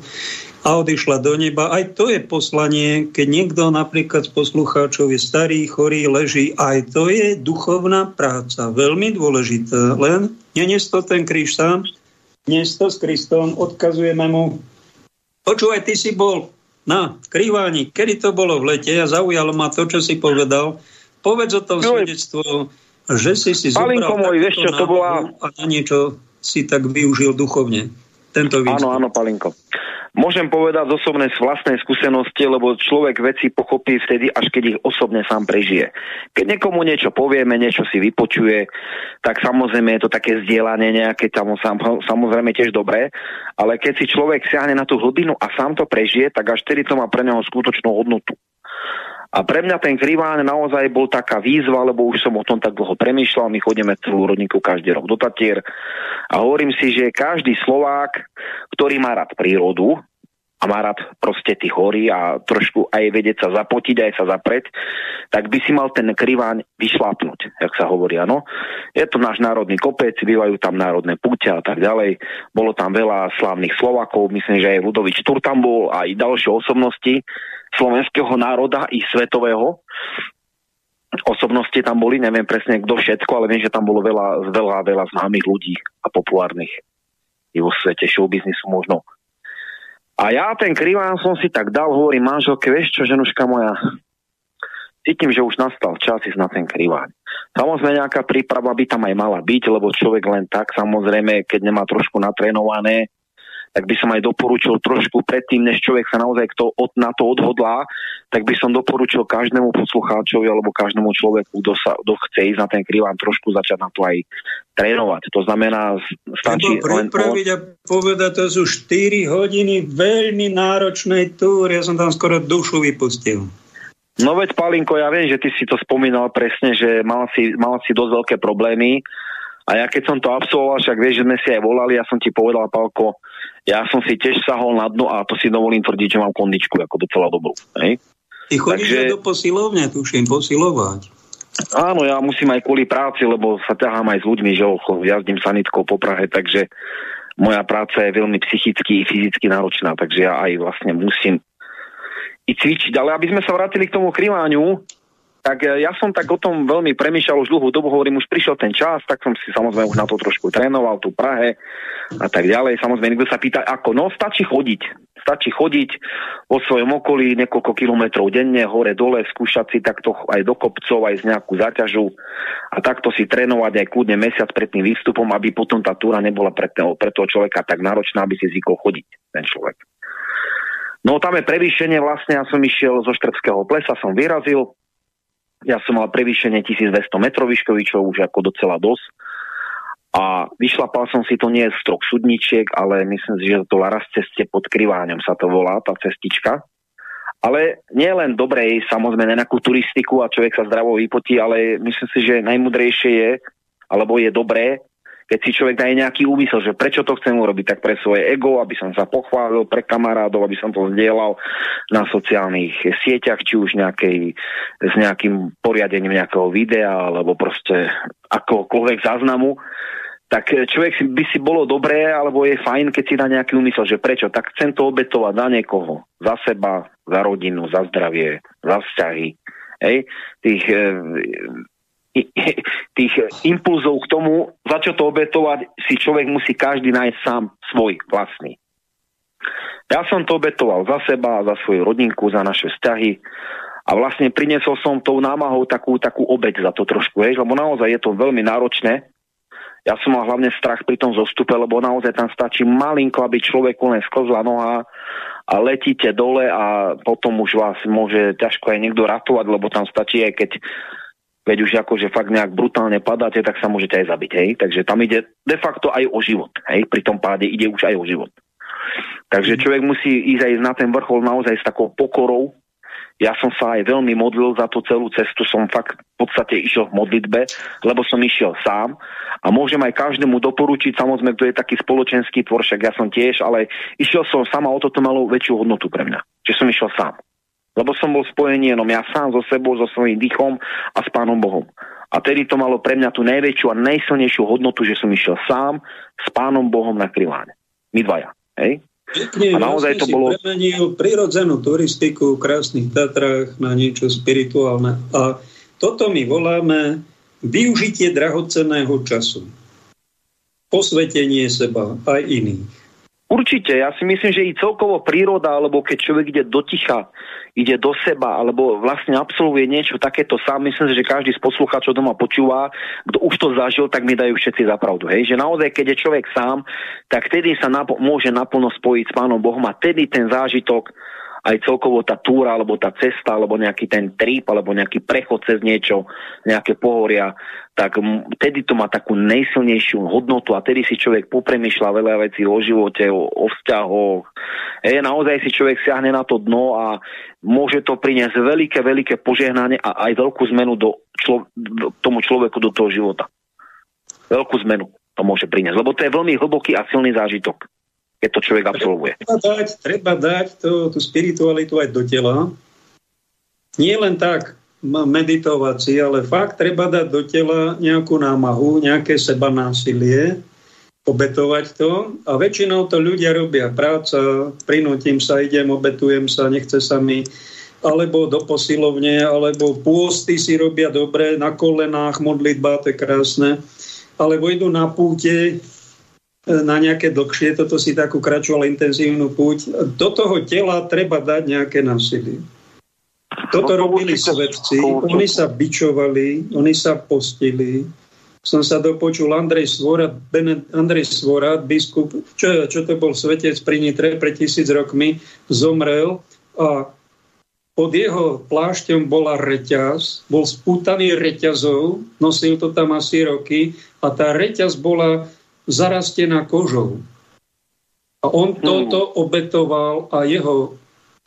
a odišla do neba. Aj to je poslanie, keď niekto napríklad z poslucháčov je starý, chorý, leží, aj to je duchovná práca, veľmi dôležitá. Len nenes to ten kríž sám, dnes to s Kristom, odkazujeme mu. Počúvaj, ty si bol na krýváni, kedy to bolo v lete a zaujalo ma to, čo si povedal. Povedz o tom svedectvo, že si si zobral môj, vieš čo, to bola... a na niečo si tak využil duchovne. Tento Áno, áno, Palinko. Môžem povedať z osobnej vlastnej skúsenosti, lebo človek veci pochopí vtedy, až keď ich osobne sám prežije. Keď niekomu niečo povieme, niečo si vypočuje, tak samozrejme je to také zdieľanie nejaké, tam, samozrejme tiež dobré, ale keď si človek siahne na tú hlbinu a sám to prežije, tak až vtedy to má pre neho skutočnú hodnotu. A pre mňa ten Kriván naozaj bol taká výzva, lebo už som o tom tak dlho premýšľal. My chodíme celú rodníku každý rok do Tatier a hovorím si, že každý Slovák, ktorý má rád prírodu, a má rád proste tých horí a trošku aj vedieť sa zapotiť, aj sa zapreť, tak by si mal ten kriváň vyšlapnúť, jak sa hovorí, áno. Je to náš národný kopec, bývajú tam národné púťa a tak ďalej. Bolo tam veľa slávnych Slovakov, myslím, že aj Ludovič Tur tam bol aj ďalšie osobnosti slovenského národa i svetového. Osobnosti tam boli, neviem presne kto všetko, ale viem, že tam bolo veľa, veľa, veľa známych ľudí a populárnych i vo svete showbiznisu možno. A ja ten kriván som si tak dal, hovorím manželke, vieš čo, ženuška moja, cítim, že už nastal čas ísť na ten kriváň. Samozrejme nejaká príprava by tam aj mala byť, lebo človek len tak, samozrejme, keď nemá trošku natrénované, tak by som aj doporučil trošku predtým, než človek sa naozaj kto od, na to odhodlá, tak by som doporučil každému poslucháčovi alebo každému človeku, kto, sa, kto chce ísť na ten kriván, trošku začať na to aj trénovať. To znamená, stačí len... Pripraviť a povedať, to sú 4 hodiny veľmi náročnej túry, ja som tam skoro dušu vypustil. No veď, Palinko, ja viem, že ty si to spomínal presne, že mal si, mal si dosť veľké problémy a ja keď som to absolvoval, však vieš, že sme si aj volali, ja som ti povedal, Palko, ja som si tiež sahol na dno a to si dovolím tvrdiť, že mám kondičku ako docela dobrú. Hej? Ty chodíš Takže... do posilovne, tuším, posilovať. Áno, ja musím aj kvôli práci, lebo sa ťahám aj s ľuďmi, že jazdím sanitkou po Prahe, takže moja práca je veľmi psychicky i fyzicky náročná, takže ja aj vlastne musím i cvičiť. Ale aby sme sa vrátili k tomu krývaniu, tak e, ja som tak o tom veľmi premýšľal už dlhú dobu, hovorím, už prišiel ten čas, tak som si samozrejme už na to trošku trénoval, tu Prahe a tak ďalej. Samozrejme, niekto sa pýta, ako, no stačí chodiť. Stačí chodiť vo svojom okolí niekoľko kilometrov denne, hore, dole, skúšať si takto aj do kopcov, aj z nejakú záťažu a takto si trénovať aj kľudne mesiac pred tým výstupom, aby potom tá túra nebola pre toho, pre toho človeka tak náročná, aby si zvykol chodiť ten človek. No tam je prevýšenie, vlastne ja som išiel zo Štrbského plesa, som vyrazil, ja som mal prevýšenie 1200 metrov výškový, už ako docela dosť. A vyšlapal som si to nie z troch sudničiek, ale myslím si, že to Laras ceste pod Kriváňom sa to volá, tá cestička. Ale nie len dobrej, samozrejme, nejakú turistiku a človek sa zdravo vypotí, ale myslím si, že najmudrejšie je, alebo je dobré, keď si človek daje nejaký úmysel, že prečo to chcem urobiť, tak pre svoje ego, aby som sa pochválil pre kamarádov, aby som to zdieľal na sociálnych sieťach, či už nejakej, s nejakým poriadením nejakého videa, alebo proste akokoľvek záznamu, tak človek by si bolo dobré, alebo je fajn, keď si dá nejaký úmysel, že prečo, tak chcem to obetovať za niekoho, za seba, za rodinu, za zdravie, za vzťahy. Hej? Tých, e, tých impulzov k tomu, za čo to obetovať, si človek musí každý nájsť sám svoj vlastný. Ja som to obetoval za seba, za svoju rodinku, za naše vzťahy a vlastne priniesol som tou námahou takú, takú obeď za to trošku, hej, lebo naozaj je to veľmi náročné. Ja som mal hlavne strach pri tom zostupe, lebo naozaj tam stačí malinko, aby človeku len sklzla noha a letíte dole a potom už vás môže ťažko aj niekto ratovať, lebo tam stačí aj keď veď už akože fakt nejak brutálne padáte, tak sa môžete aj zabiť, hej. Takže tam ide de facto aj o život, hej. Pri tom páde ide už aj o život. Takže človek musí ísť aj na ten vrchol naozaj s takou pokorou, Ja som sa aj veľmi modlil za tú celú cestu, som fakt v podstate išiel v modlitbe, lebo som išiel sám a môžem aj každému doporučiť, samozrejme, kto je taký spoločenský tvor, však ja som tiež, ale išiel som sám a o toto malo väčšiu hodnotu pre mňa, že som išiel sám. Lebo som bol spojený jenom ja sám so sebou, so svojím dýchom a s Pánom Bohom. A tedy to malo pre mňa tú najväčšiu a najsilnejšiu hodnotu, že som išiel sám s Pánom Bohom na kriláne. My dvaja. Hej? Pekne, a naozaj to bolo... premenil prirodzenú turistiku v krásnych Tatrách na niečo spirituálne. A toto my voláme využitie drahocenného času. Posvetenie seba aj iných. Určite, ja si myslím, že i celkovo príroda, alebo keď človek ide do ticha, ide do seba, alebo vlastne absolvuje niečo takéto sám, myslím si, že každý z poslucháčov doma počúva, kto už to zažil, tak mi dajú všetci za pravdu. Hej? Že naozaj, keď je človek sám, tak tedy sa napo- môže naplno spojiť s Pánom Bohom a tedy ten zážitok aj celkovo tá túra, alebo tá cesta, alebo nejaký ten trip, alebo nejaký prechod cez niečo, nejaké pohoria, tak vtedy to má takú najsilnejšiu hodnotu a tedy si človek popremýšľa veľa vecí o živote, o, o vzťahoch. E, naozaj si človek siahne na to dno a môže to priniesť veľké, veľké požehnanie a aj veľkú zmenu do člo, do, tomu človeku do toho života. Veľkú zmenu to môže priniesť, lebo to je veľmi hlboký a silný zážitok keď to človek absolvuje. Treba dať, treba dať to, tú spiritualitu aj do tela. Nie len tak meditovať si, ale fakt treba dať do tela nejakú námahu, nejaké seba násilie, obetovať to a väčšinou to ľudia robia. Práca, prinútim sa, idem, obetujem sa, nechce sa mi alebo do posilovne, alebo pôsty si robia dobre, na kolenách, modlitba, to je krásne, alebo idú na púte, na nejaké dlhšie, toto si takú kratšiu, ale intenzívnu púť. Do toho tela treba dať nejaké násilie. Toto no, robili svetci, oni sa bičovali, oni sa postili. Som sa dopočul Andrej Svorat, Andrej Svorat, biskup, čo, čo to bol svetec pri Nitre pred tisíc rokmi, zomrel a pod jeho plášťom bola reťaz, bol spútaný reťazov, nosil to tam asi roky a tá reťaz bola zarastená kožou. A on hmm. toto obetoval a jeho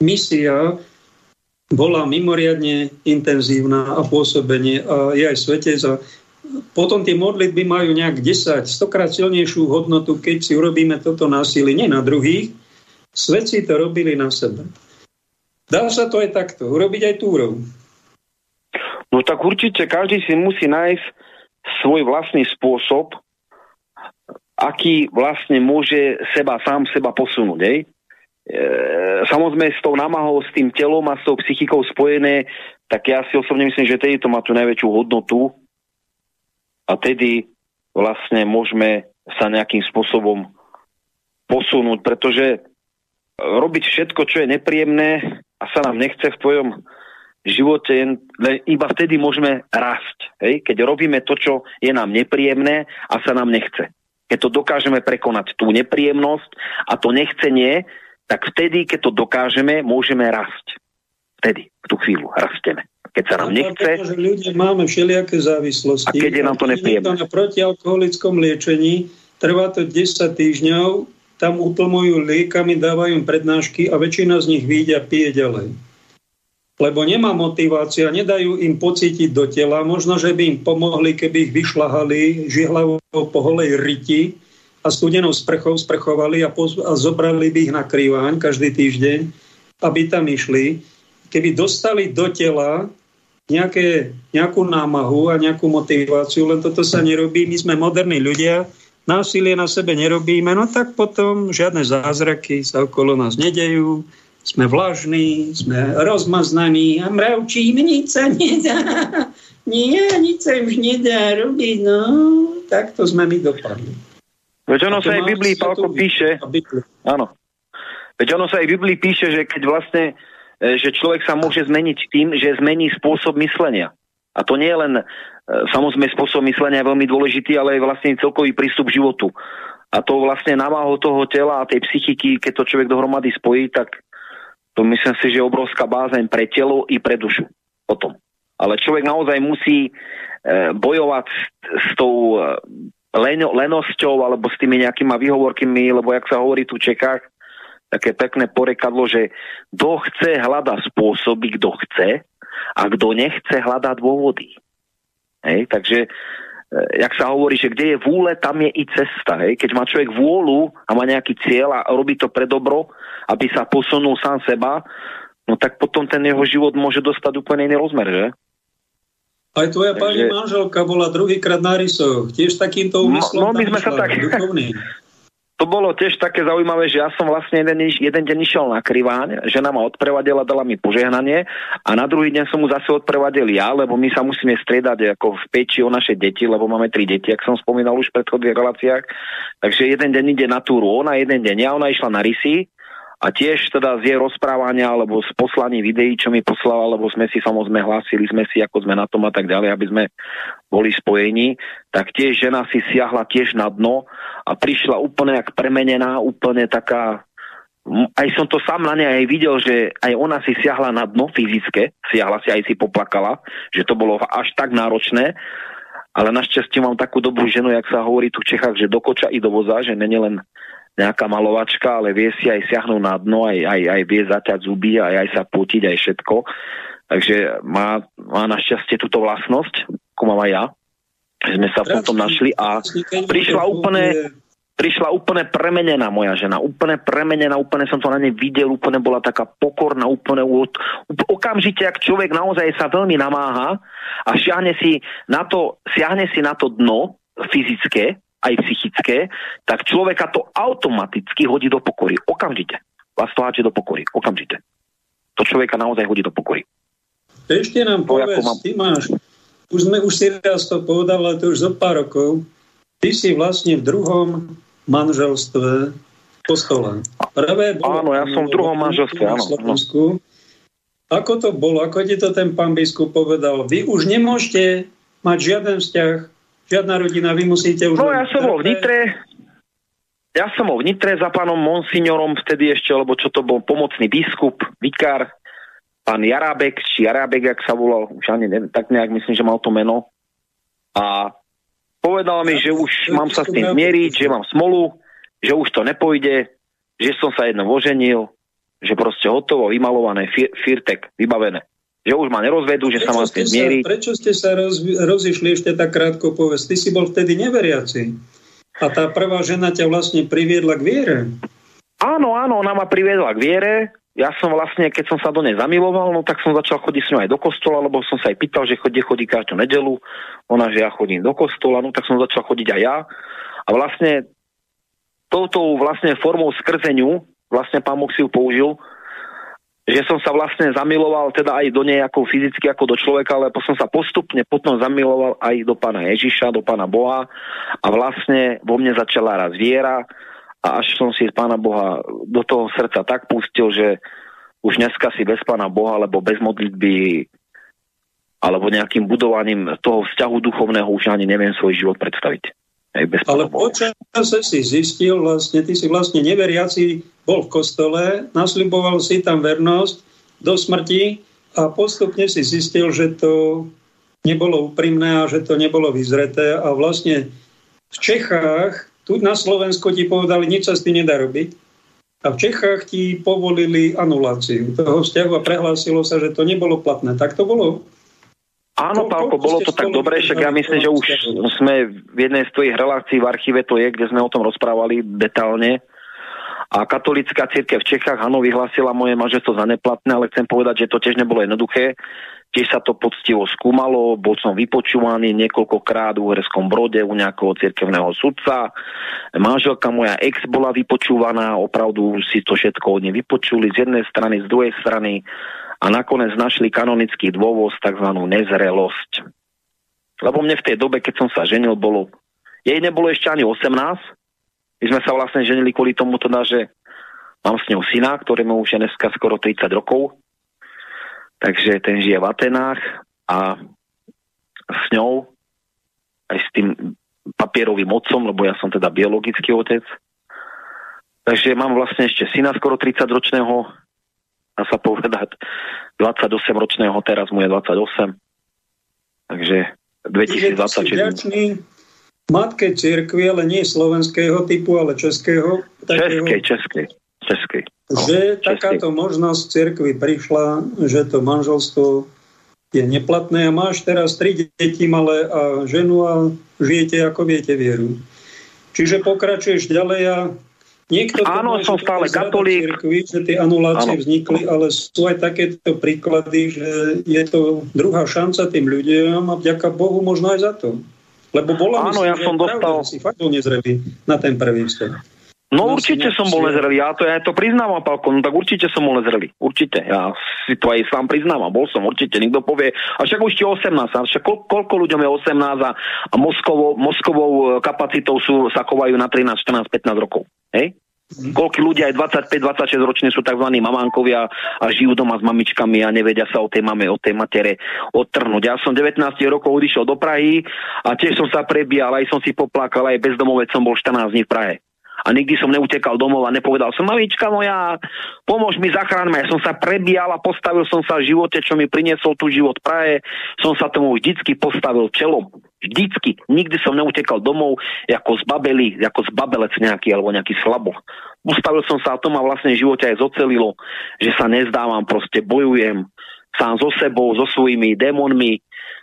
misia bola mimoriadne intenzívna a pôsobenie a je aj svete za potom tie modlitby majú nejak 10, 100 krát silnejšiu hodnotu, keď si urobíme toto násilie nie na druhých, svetci to robili na sebe. Dá sa to aj takto, urobiť aj túrou. No tak určite každý si musí nájsť svoj vlastný spôsob, aký vlastne môže seba sám seba posunúť. Hej? E, samozrejme s tou námahou, s tým telom a s tou psychikou spojené, tak ja si osobne myslím, že tedy to má tú najväčšiu hodnotu a tedy vlastne môžeme sa nejakým spôsobom posunúť, pretože robiť všetko, čo je nepríjemné a sa nám nechce v tvojom živote, len iba vtedy môžeme rásť. Hej? Keď robíme to, čo je nám nepríjemné a sa nám nechce keď to dokážeme prekonať tú nepríjemnosť a to nechcenie, tak vtedy, keď to dokážeme, môžeme rásť. Vtedy, v tú chvíľu rasteme. Keď sa nám nechce... Pretože ľudia máme všelijaké závislosti. A keď je nám to nepríjemné. Na protialkoholickom liečení trvá to 10 týždňov, tam utlmujú liekami, dávajú im prednášky a väčšina z nich vyjde a pije ďalej lebo nemá motivácia, nedajú im pocítiť do tela. Možno, že by im pomohli, keby ich vyšľahali žihlavou po holej riti a studenou sprchou sprchovali a, poz- a zobrali by ich na krývaň každý týždeň, aby tam išli. Keby dostali do tela nejaké, nejakú námahu a nejakú motiváciu, len toto sa nerobí. My sme moderní ľudia, násilie na sebe nerobíme, no tak potom žiadne zázraky sa okolo nás nedejú, sme vlažní, sme rozmaznaní a mravčíme, nič sa nedá. Nie, nič sa už nedá robiť, no. Takto sme my dopadli. Veď ono sa aj v Biblii, Pálko, píše, áno, veď ono sa aj v Biblii píše, že keď vlastne, e, že človek sa môže zmeniť tým, že zmení spôsob myslenia. A to nie je len, e, samozrejme, spôsob myslenia je veľmi dôležitý, ale aj vlastne celkový prístup k životu. A to vlastne namáho toho tela a tej psychiky, keď to človek dohromady spojí, tak to myslím si, že je obrovská bázeň pre telo i pre dušu. Potom. Ale človek naozaj musí e, bojovať s, s tou e, len, lenosťou alebo s tými nejakými výhovorkami, lebo jak sa hovorí tu v Čekách, také pekné porekadlo, že kto chce hľada spôsoby, kto chce a kto nechce hľada dôvody. Hej, takže E, jak sa hovorí, že kde je vôle, tam je i cesta. Hej? Keď má človek vôľu a má nejaký cieľ a robí to pre dobro, aby sa posunul sám seba, no tak potom ten jeho život môže dostať úplne iný rozmer, že? Aj tvoja Takže... pani manželka bola druhýkrát na rysoch, tiež takýmto úmyslom no, no, my sme sa tak... (laughs) to bolo tiež také zaujímavé, že ja som vlastne jeden, jeden deň išiel na kriváň, žena ma odprevadila, dala mi požehnanie a na druhý deň som mu zase odprevadil ja, lebo my sa musíme striedať ako v peči o naše deti, lebo máme tri deti, ak som spomínal už v predchodných reláciách. Takže jeden deň ide na túru ona, jeden deň ja, ona išla na rysy a tiež teda z jej rozprávania alebo z poslaní videí, čo mi poslala, lebo sme si samozrejme hlásili sme si, ako sme na tom a tak ďalej, aby sme boli spojení, tak tiež žena si siahla tiež na dno a prišla úplne jak premenená, úplne taká aj som to sám na nej aj videl, že aj ona si siahla na dno fyzické, siahla si aj si poplakala, že to bolo až tak náročné, ale našťastie mám takú dobrú ženu, jak sa hovorí tu v Čechách, že do koča i do voza, že není len nejaká malovačka, ale vie si aj siahnuť na dno, aj, aj, aj vie zaťať zuby, aj, aj sa potiť, aj všetko. Takže má, má našťastie túto vlastnosť, ako mám aj ja. Sme sa potom našli a prišla úplne, prišla úplne premenená moja žena, úplne premenená, úplne som to na nej videl, úplne bola taká pokorná, úplne okamžite, ak človek naozaj sa veľmi namáha a siahne si na to, siahne si na to dno fyzické, aj psychické, tak človeka to automaticky hodí do pokory. Okamžite. Vás to háče do pokory. Okamžite. To človeka naozaj hodí do pokory. Ešte nám to, povedz, mám... ty máš, už, sme, už si raz to povedal, ale to už zo pár rokov, ty si vlastne v druhom manželstve kostole. Prvé bolo, áno, ja som v druhom manželstve, áno. Ako to bolo? Ako ti to ten pán biskup povedal? Vy už nemôžete mať žiaden vzťah Žiadna rodina, vy musíte už... No ja som bol v Nitre, ja som bol v Nitre za pánom Monsignorom vtedy ešte, lebo čo to bol pomocný biskup, vikár, pán Jarábek, či Jarábek, ak sa volal, už ani neviem, tak nejak myslím, že mal to meno. A povedal mi, že už mám sa s tým zmieriť, že mám smolu, že už to nepojde, že som sa jedno oženil, že proste hotovo, vymalované, fir, firtek, vybavené že už ma nerozvedú, že prečo sa mám s tým zmieriť. Prečo ste sa roz, rozišli ešte tak krátko povedz? Ty si bol vtedy neveriaci. A tá prvá žena ťa vlastne priviedla k viere. Áno, áno, ona ma priviedla k viere. Ja som vlastne, keď som sa do nej zamiloval, no tak som začal chodiť s ňou aj do kostola, lebo som sa aj pýtal, že chodí, chodí každú nedelu. Ona, že ja chodím do kostola, no tak som začal chodiť aj ja. A vlastne touto vlastne formou skrzeniu, vlastne pán Boh si ju použil, že som sa vlastne zamiloval teda aj do nej ako fyzicky, ako do človeka, ale som sa postupne potom zamiloval aj do pána Ježiša, do pána Boha a vlastne vo mne začala raz viera a až som si pána Boha do toho srdca tak pustil, že už dneska si bez pána Boha alebo bez modlitby alebo nejakým budovaním toho vzťahu duchovného už ani neviem svoj život predstaviť. Aj bez Ale počase si zistil, vlastne, ty si vlastne neveriaci bol v kostole, nasľuboval si tam vernosť do smrti a postupne si zistil, že to nebolo úprimné a že to nebolo vyzreté a vlastne v Čechách, tu na Slovensku ti povedali, nič sa s tým nedá robiť a v Čechách ti povolili anuláciu toho vzťahu a prehlásilo sa, že to nebolo platné. Tak to bolo? Áno, Pálko, bolo to tak dobre, však ja myslím, že už sme v jednej z tvojich relácií v archíve to je, kde sme o tom rozprávali detálne. A katolická církev v Čechách, áno, vyhlásila moje manželstvo za neplatné, ale chcem povedať, že to tiež nebolo jednoduché. Tiež sa to poctivo skúmalo, bol som vypočúvaný niekoľkokrát v Uherskom brode u nejakého cirkevného sudca. Manželka moja ex bola vypočúvaná, opravdu si to všetko od nej vypočuli z jednej strany, z druhej strany a nakoniec našli kanonický dôvod, tzv. nezrelosť. Lebo mne v tej dobe, keď som sa ženil, bolo... Jej nebolo ešte ani 18. My sme sa vlastne ženili kvôli tomu teda, že mám s ňou syna, ktorému už je dneska skoro 30 rokov. Takže ten žije v Atenách a s ňou aj s tým papierovým otcom, lebo ja som teda biologický otec. Takže mám vlastne ešte syna skoro 30 ročného, dá sa povedať, 28-ročného, teraz mu je 28. Takže 2026. matke cirkvi, ale nie slovenského typu, ale českého. Českej, českej, českej. že takáto možnosť cirkvi prišla, že to manželstvo je neplatné a máš teraz tri deti malé a ženu a žijete ako viete vieru. Čiže pokračuješ ďalej a niekto... Áno, som stále katolík. Cirkvi, že tie anulácie Áno. vznikli, ale sú aj takéto príklady, že je to druhá šanca tým ľuďom a vďaka Bohu možno aj za to. Lebo bola Áno, ja som dostal... si fakt nezrelý na ten prvý vstup. No určite som bol nezrelý, ja to, ja to priznávam, Pálko, no tak určite som bol nezrelý, určite, ja si to aj sám priznávam, bol som určite, nikto povie, a však už ti 18, a však koľko, koľko ľuďom je 18 a, a mozkovou, mozkovou e, kapacitou sú, sa kovajú na 13, 14, 15 rokov, hej? Koľko ľudia aj 25-26 roční sú tzv. mamánkovia a žijú doma s mamičkami a nevedia sa o tej mame, o tej matere odtrhnúť. Ja som 19 rokov odišiel do Prahy a tiež som sa prebíjal, aj som si poplakal, aj bezdomovec som bol 14 dní v Prahe a nikdy som neutekal domov a nepovedal som, mamička moja, pomôž mi, zachráň ma. Ja som sa prebíjal a postavil som sa v živote, čo mi priniesol tu život Prahe, som sa tomu vždycky postavil čelom. Vždycky. Nikdy som neutekal domov ako zbabeli, ako zbabelec nejaký alebo nejaký slabo. Postavil som sa a to ma vlastne v živote aj zocelilo, že sa nezdávam, proste bojujem sám so sebou, so svojimi démonmi,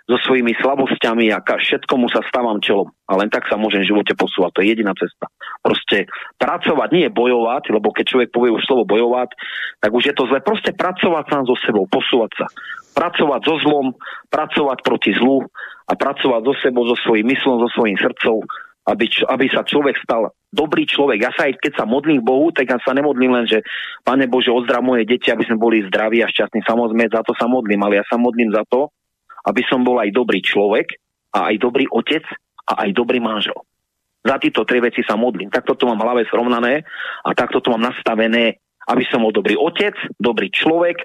so svojimi slabosťami a všetkomu sa stávam čelom. A len tak sa môžem v živote posúvať. To je jediná cesta. Proste pracovať, nie bojovať, lebo keď človek povie už slovo bojovať, tak už je to zle. Proste pracovať sám so sebou, posúvať sa. Pracovať so zlom, pracovať proti zlu a pracovať so sebou, so svojím myslom, so svojím srdcom, aby, aby sa človek stal dobrý človek. Ja sa aj keď sa modlím Bohu, tak ja sa nemodlím len, že Pane Bože, ozdrav moje deti, aby sme boli zdraví a šťastní. Samozrejme, za to sa modlím, ale ja sa modlím za to, aby som bol aj dobrý človek a aj dobrý otec a aj dobrý manžel. Za tieto tri veci sa modlím. Takto to mám hlave srovnané a takto to mám nastavené, aby som bol dobrý otec, dobrý človek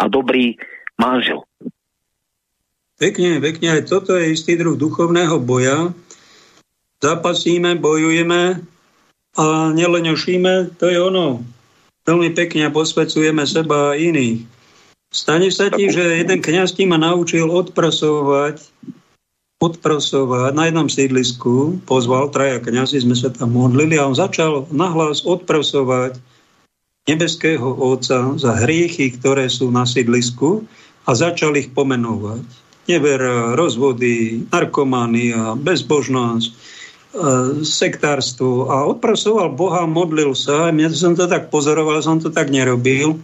a dobrý manžel. Pekne, pekne. Aj toto je istý druh duchovného boja. Zapasíme, bojujeme a neleňošíme, to je ono. Veľmi pekne posvecujeme seba a iných. Stane sa ti, že jeden kniaz ti ma naučil odprasovať, odprasovať na jednom sídlisku, pozval traja kniazy, sme sa tam modlili a on začal nahlas odprasovať nebeského Otca za hriechy, ktoré sú na sídlisku a začal ich pomenovať. Never, rozvody, narkomania, bezbožnosť, e, sektárstvo a odprasoval Boha, modlil sa. Ja som to tak pozoroval, som to tak nerobil.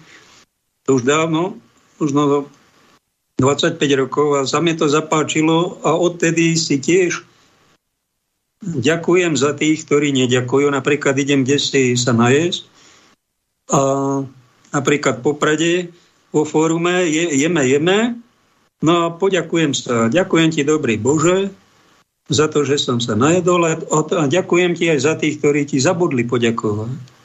To už dávno, možno 25 rokov a sa mi to zapáčilo a odtedy si tiež ďakujem za tých, ktorí neďakujú. Napríklad idem kde si sa najesť a napríklad po Prade vo fórume je, jeme, jeme, no a poďakujem sa. Ďakujem ti, dobrý Bože, za to, že som sa najedol a ďakujem ti aj za tých, ktorí ti zabudli poďakovať.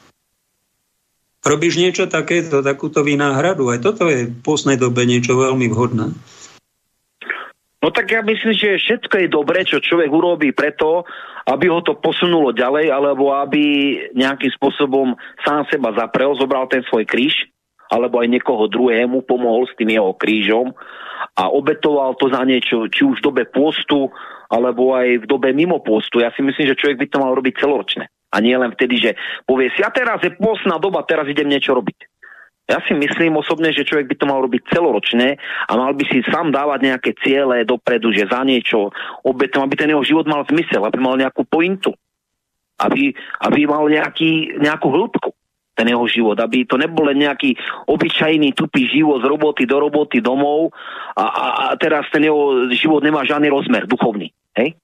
Robíš niečo takéto, takúto vynáhradu. Aj toto je v poslednej dobe niečo veľmi vhodné. No tak ja myslím, že všetko je dobré, čo človek urobí preto, aby ho to posunulo ďalej, alebo aby nejakým spôsobom sám seba zaprel, zobral ten svoj kríž, alebo aj niekoho druhému pomohol s tým jeho krížom a obetoval to za niečo, či už v dobe postu, alebo aj v dobe mimo postu. Ja si myslím, že človek by to mal robiť celoročne. A nie len vtedy, že povie si, a teraz je postná doba, teraz idem niečo robiť. Ja si myslím osobne, že človek by to mal robiť celoročne a mal by si sám dávať nejaké ciele dopredu, že za niečo obetom, aby ten jeho život mal zmysel, aby mal nejakú pointu, aby, aby mal nejaký, nejakú hĺbku ten jeho život, aby to nebol len nejaký obyčajný tupý život z roboty do roboty domov a, a, a teraz ten jeho život nemá žiadny rozmer duchovný. Hej?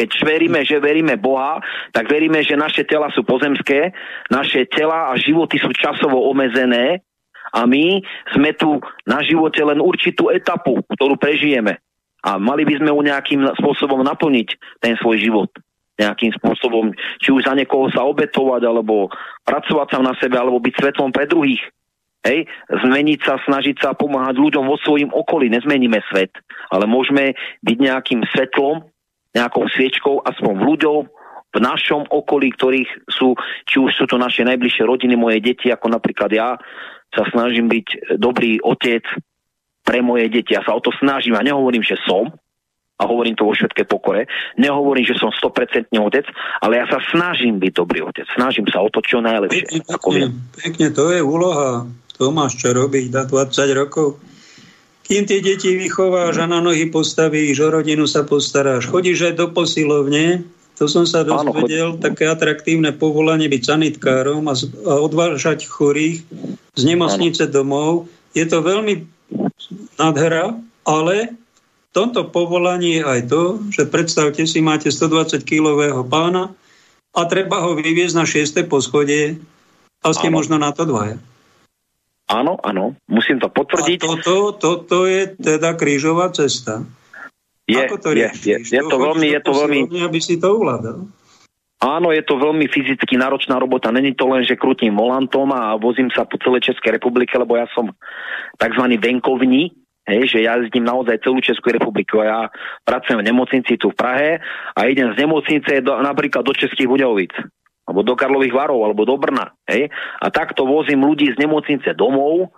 Keď veríme, že veríme Boha, tak veríme, že naše tela sú pozemské, naše tela a životy sú časovo omezené a my sme tu na živote len určitú etapu, ktorú prežijeme. A mali by sme ju nejakým spôsobom naplniť ten svoj život. Nejakým spôsobom, či už za niekoho sa obetovať, alebo pracovať sa na sebe, alebo byť svetlom pre druhých. Hej, zmeniť sa, snažiť sa pomáhať ľuďom vo svojim okolí. Nezmeníme svet, ale môžeme byť nejakým svetlom nejakou sviečkou, aspoň v ľuďom, v našom okolí, ktorých sú, či už sú to naše najbližšie rodiny, moje deti, ako napríklad ja, sa snažím byť dobrý otec pre moje deti. Ja sa o to snažím a nehovorím, že som, a hovorím to vo všetkej pokore. Nehovorím, že som 100% otec, ale ja sa snažím byť dobrý otec. Snažím sa o to, čo najlepšie. Pekne, pekne, pekne to je úloha. To máš čo robiť na 20 rokov. Kým tie deti vychováš a na nohy postavíš, o rodinu sa postaráš, chodíš aj do posilovne, to som sa dozvedel, Áno, také atraktívne povolanie byť sanitkárom a, a odvážať chorých z nemocnice Áno. domov. Je to veľmi nádhera, ale v tomto povolaní je aj to, že predstavte si, máte 120-kilového pána a treba ho vyviezť na 6. poschodie a ste Áno. možno na to dvaja. Áno, áno, musím to potvrdiť. A toto, toto je teda krížová cesta. Je, Ako to je, je, je, to veľmi, je to veľmi... Aby si to ovládal. Áno, je to veľmi fyzicky náročná robota. Není to len, že krútim volantom a vozím sa po celej Českej republike, lebo ja som tzv. venkovní, Hej, že ja jazdím naozaj celú Českú republiku. Ja pracujem v nemocnici tu v Prahe a idem z nemocnice do, napríklad do Českých Buďovic alebo do Karlových Varov, alebo do Brna. Hej? A takto vozím ľudí z nemocnice domov,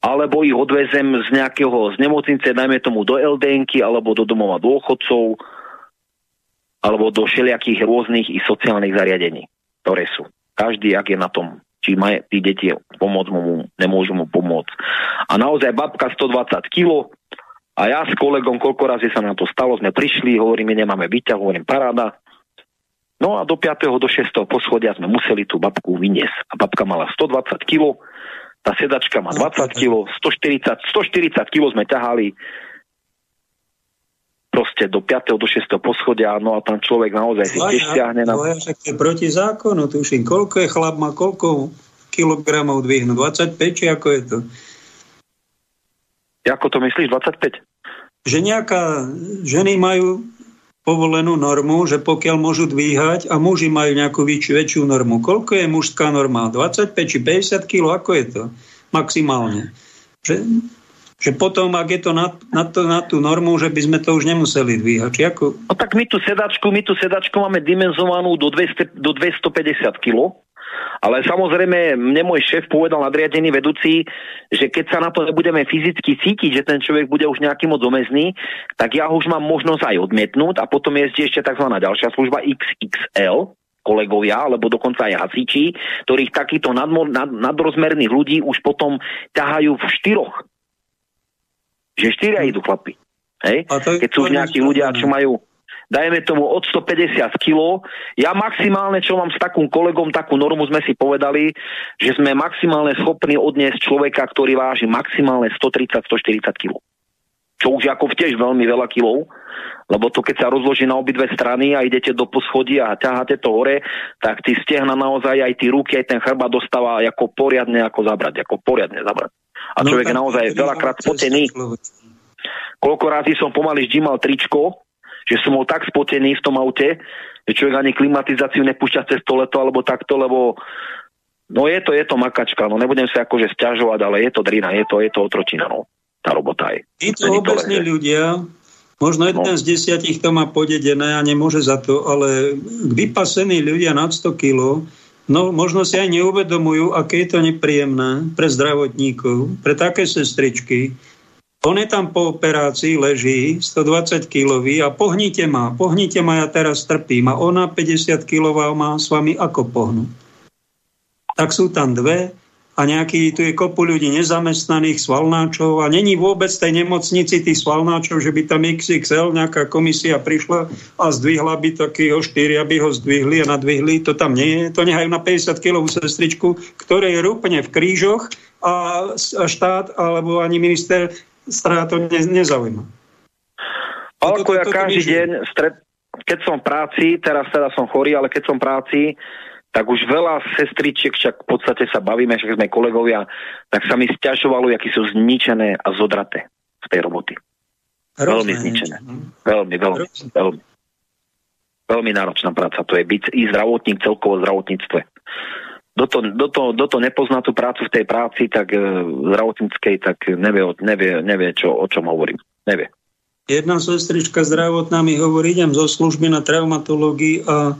alebo ich odvezem z nejakého, z nemocnice, dajme tomu do LDNky, alebo do domova dôchodcov, alebo do všelijakých rôznych i sociálnych zariadení, ktoré sú. Každý, ak je na tom či má tí deti pomôcť mu, nemôžu mu pomôcť. A naozaj babka 120 kg a ja s kolegom, koľko razy sa na to stalo, sme prišli, hovorím, my nemáme výťah, hovorím, paráda. No a do 5. do 6. poschodia sme museli tú babku vyniesť. A babka mala 120 kg, tá sedačka má 20 kg, 140, 140 kg sme ťahali proste do 5. do 6. poschodia, no a tam človek naozaj si tiež stiahne. Na... Tvoja, však je proti zákonu, tuším, koľko je chlap, má koľko kilogramov dvihnú, 25, či ako je to? Ako to myslíš, 25? Že nejaká, ženy majú povolenú normu, že pokiaľ môžu dvíhať a muži majú nejakú väčšiu, väčšiu normu. Koľko je mužská norma? 25 či 50 kg? Ako je to? Maximálne. Že že potom, ak je to na, na, to, na tú normu, že by sme to už nemuseli dvíhať. Ako... No tak my tú sedačku, my tú sedačku máme dimenzovanú do, 200, do 250 kg, ale samozrejme, mne môj šéf povedal nadriadený vedúci, že keď sa na to nebudeme fyzicky cítiť, že ten človek bude už nejaký moc omezný, tak ja už mám možnosť aj odmietnúť a potom je ešte tzv. ďalšia služba XXL, kolegovia, alebo dokonca aj hasiči, ktorých takýchto nadmor, nad, nadrozmerných ľudí už potom ťahajú v štyroch že štyria idú chlapi. Hej? Keď sú už nejakí ľudia, čo majú dajme tomu od 150 kg. Ja maximálne, čo mám s takým kolegom, takú normu sme si povedali, že sme maximálne schopní odniesť človeka, ktorý váži maximálne 130-140 kg. Čo už ako tiež veľmi veľa kilov, lebo to keď sa rozloží na obidve strany a idete do poschodia a ťaháte to hore, tak ty stehna naozaj aj ty ruky, aj ten chrba dostáva ako poriadne ako zabrať, ako poriadne zabrať. A no, človek je naozaj veľakrát spotený. Koľko razy som pomaly ždímal tričko, že som bol tak spotený v tom aute, že človek ani klimatizáciu nepúšťa cez to leto alebo takto, lebo no je to, je to makačka, no nebudem sa akože stiažovať, ale je to drina, je to, je to otročina, no. Tá robota je. to obecní ľudia, možno jeden no. z desiatich to má podedené a nemôže za to, ale vypasení ľudia nad 100 kg No, možno si aj neuvedomujú, aké je to nepríjemné pre zdravotníkov, pre také sestričky. On je tam po operácii, leží 120 kilový a pohnite ma, pohnite ma, ja teraz trpím. A ona 50 kilová má s vami ako pohnu. Tak sú tam dve a nejaký, tu je kopu ľudí nezamestnaných, svalnáčov a není vôbec tej nemocnici tých svalnáčov, že by tam XXL nejaká komisia prišla a zdvihla by taký o 4, aby ho zdvihli a nadvihli. To tam nie je. To nehajú na 50 kilovú sestričku, ktoré je rúpne v krížoch a štát alebo ani minister strá to ne, nezaujíma. Alko, ja každý deň, keď som v práci, teraz teda som chorý, ale keď som v práci, tak už veľa sestričiek, však v podstate sa bavíme, však sme kolegovia, tak sa mi stiažovalo, aký sú zničené a zodraté z tej roboty. Hrozné. Veľmi zničené. Veľmi, veľmi, veľmi. Veľmi náročná práca. To je byť i zdravotník celkovo v zdravotníctve. Kto to, do to, do to nepozná tú prácu v tej práci, tak e, zdravotníckej, tak nevie, nevie, nevie čo, o čom hovorím. Nevie. Jedna sestrička zdravotná mi hovorí, idem zo služby na traumatológii a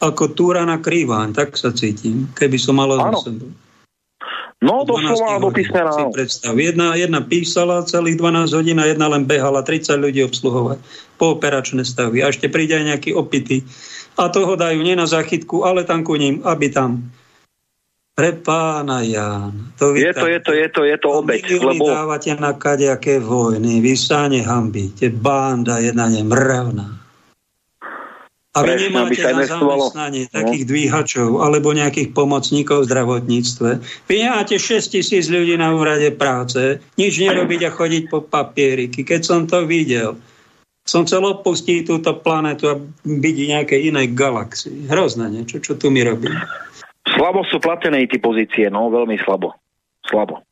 ako túra na krývaň, tak sa cítim, keby som mal za sebou. No, doslova do písmena. Predstav. Jedna, jedna písala celých 12 hodín a jedna len behala 30 ľudí obsluhovať po operačné stavy. A ešte príde aj nejaký opity. A toho dajú nie na záchytku, ale tam ku ním, aby tam pre pána Ján. To je, to, je to, je to, je to obeď. Lebo... dávate na kadejaké vojny, vy sa nehambíte, banda je na ne mravná. A vy Presne, nemáte na zamestnanie no. takých dvíhačov alebo nejakých pomocníkov v zdravotníctve. Vy nemáte 6 tisíc ľudí na úrade práce, nič nerobiť a chodiť po papieriky. Keď som to videl, som chcel opustiť túto planetu a byť v nejakej inej galaxii. Hrozné niečo, čo tu mi robí. Slabo sú platené tie pozície, no veľmi slabo. Slabo.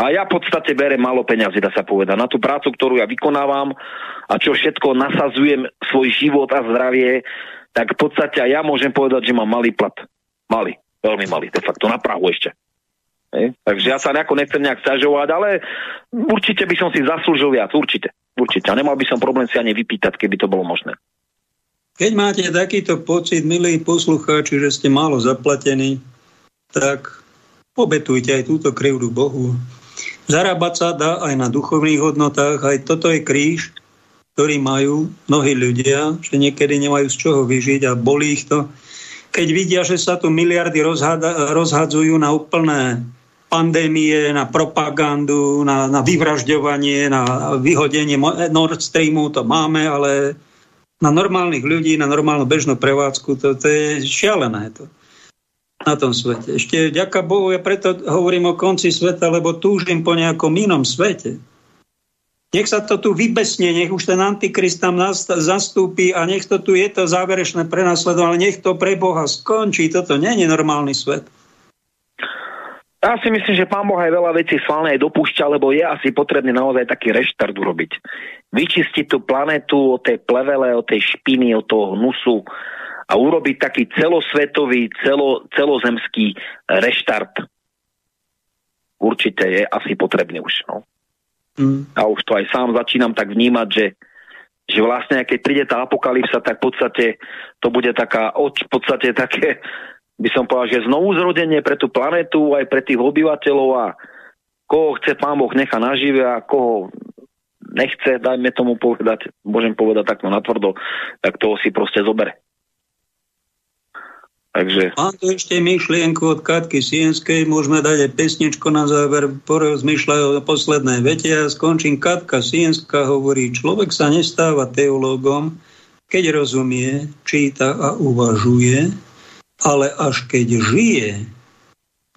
A ja v podstate berem malo peňazí, dá sa povedať. Na tú prácu, ktorú ja vykonávam a čo všetko nasazujem svoj život a zdravie, tak v podstate ja môžem povedať, že mám malý plat. Malý, veľmi malý, de facto na Prahu ešte. E? Takže ja sa nejako nechcem nejak stiažovať, ale určite by som si zaslúžil viac, určite. Určite. A nemal by som problém si ani vypýtať, keby to bolo možné. Keď máte takýto pocit, milí poslucháči, že ste málo zaplatení, tak obetujte aj túto krivdu Bohu. Zarábať sa dá aj na duchovných hodnotách, aj toto je kríž, ktorý majú mnohí ľudia, že niekedy nemajú z čoho vyžiť a bolí ich to. Keď vidia, že sa tu miliardy rozhadzujú na úplné pandémie, na propagandu, na, na vyvražďovanie, na vyhodenie Nord Streamu, to máme, ale na normálnych ľudí, na normálnu bežnú prevádzku, to, to je šialené to na tom svete. Ešte ďaká Bohu, ja preto hovorím o konci sveta, lebo túžim po nejakom inom svete. Nech sa to tu vybesne, nech už ten antikrist tam zastúpi a nech to tu je to záverečné prenasledovanie, nech to pre Boha skončí. Toto nie je normálny svet. Ja si myslím, že pán Boh aj veľa vecí slávne aj dopúšťa, lebo je asi potrebný naozaj taký reštart urobiť. Vyčistiť tú planetu od tej plevele, od tej špiny, od toho hnusu a urobiť taký celosvetový, celo, celozemský reštart. Určite je asi potrebný už. No. Mm. A už to aj sám začínam tak vnímať, že, že vlastne keď príde tá apokalypsa, tak v podstate to bude taká, v podstate také, by som povedal, že znovu zrodenie pre tú planetu, aj pre tých obyvateľov a koho chce pán Boh nechá nažive a koho nechce, dajme tomu povedať, môžem povedať takto natvrdo, tak toho si proste zobere. Takže... Mám tu ešte myšlienku od Katky Sienskej, môžeme dať aj pesničko na záver, porozmýšľajú o poslednej vete a skončím. Katka Sienská hovorí, človek sa nestáva teológom, keď rozumie, číta a uvažuje, ale až keď žije,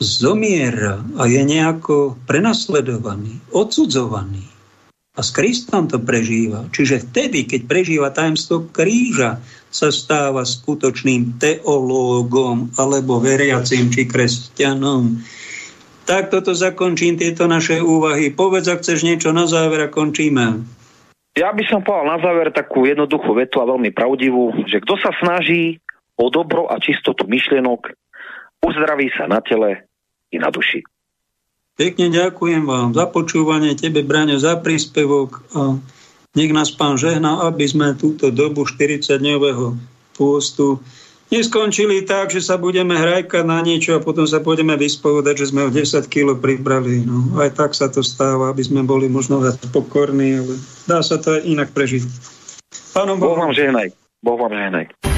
zomiera a je nejako prenasledovaný, odsudzovaný. A s Kristom to prežíva. Čiže vtedy, keď prežíva tajemstvo kríža, sa stáva skutočným teológom alebo veriacím či kresťanom. Tak toto zakončím tieto naše úvahy. Povedz, ak chceš niečo na záver a končíme. Ja by som povedal na záver takú jednoduchú vetu a veľmi pravdivú, že kto sa snaží o dobro a čistotu myšlienok, uzdraví sa na tele i na duši. Pekne ďakujem vám za počúvanie, tebe, Braňo, za príspevok. A nech nás pán žehná, aby sme túto dobu 40-dňového pôstu neskončili tak, že sa budeme hrajkať na niečo a potom sa pôjdeme vyspovedať, že sme o 10 kg pribrali. No, aj tak sa to stáva, aby sme boli možno viac pokorní, ale dá sa to aj inak prežiť. Pánom Boh vám žehnaj. Boh vám žehnaj.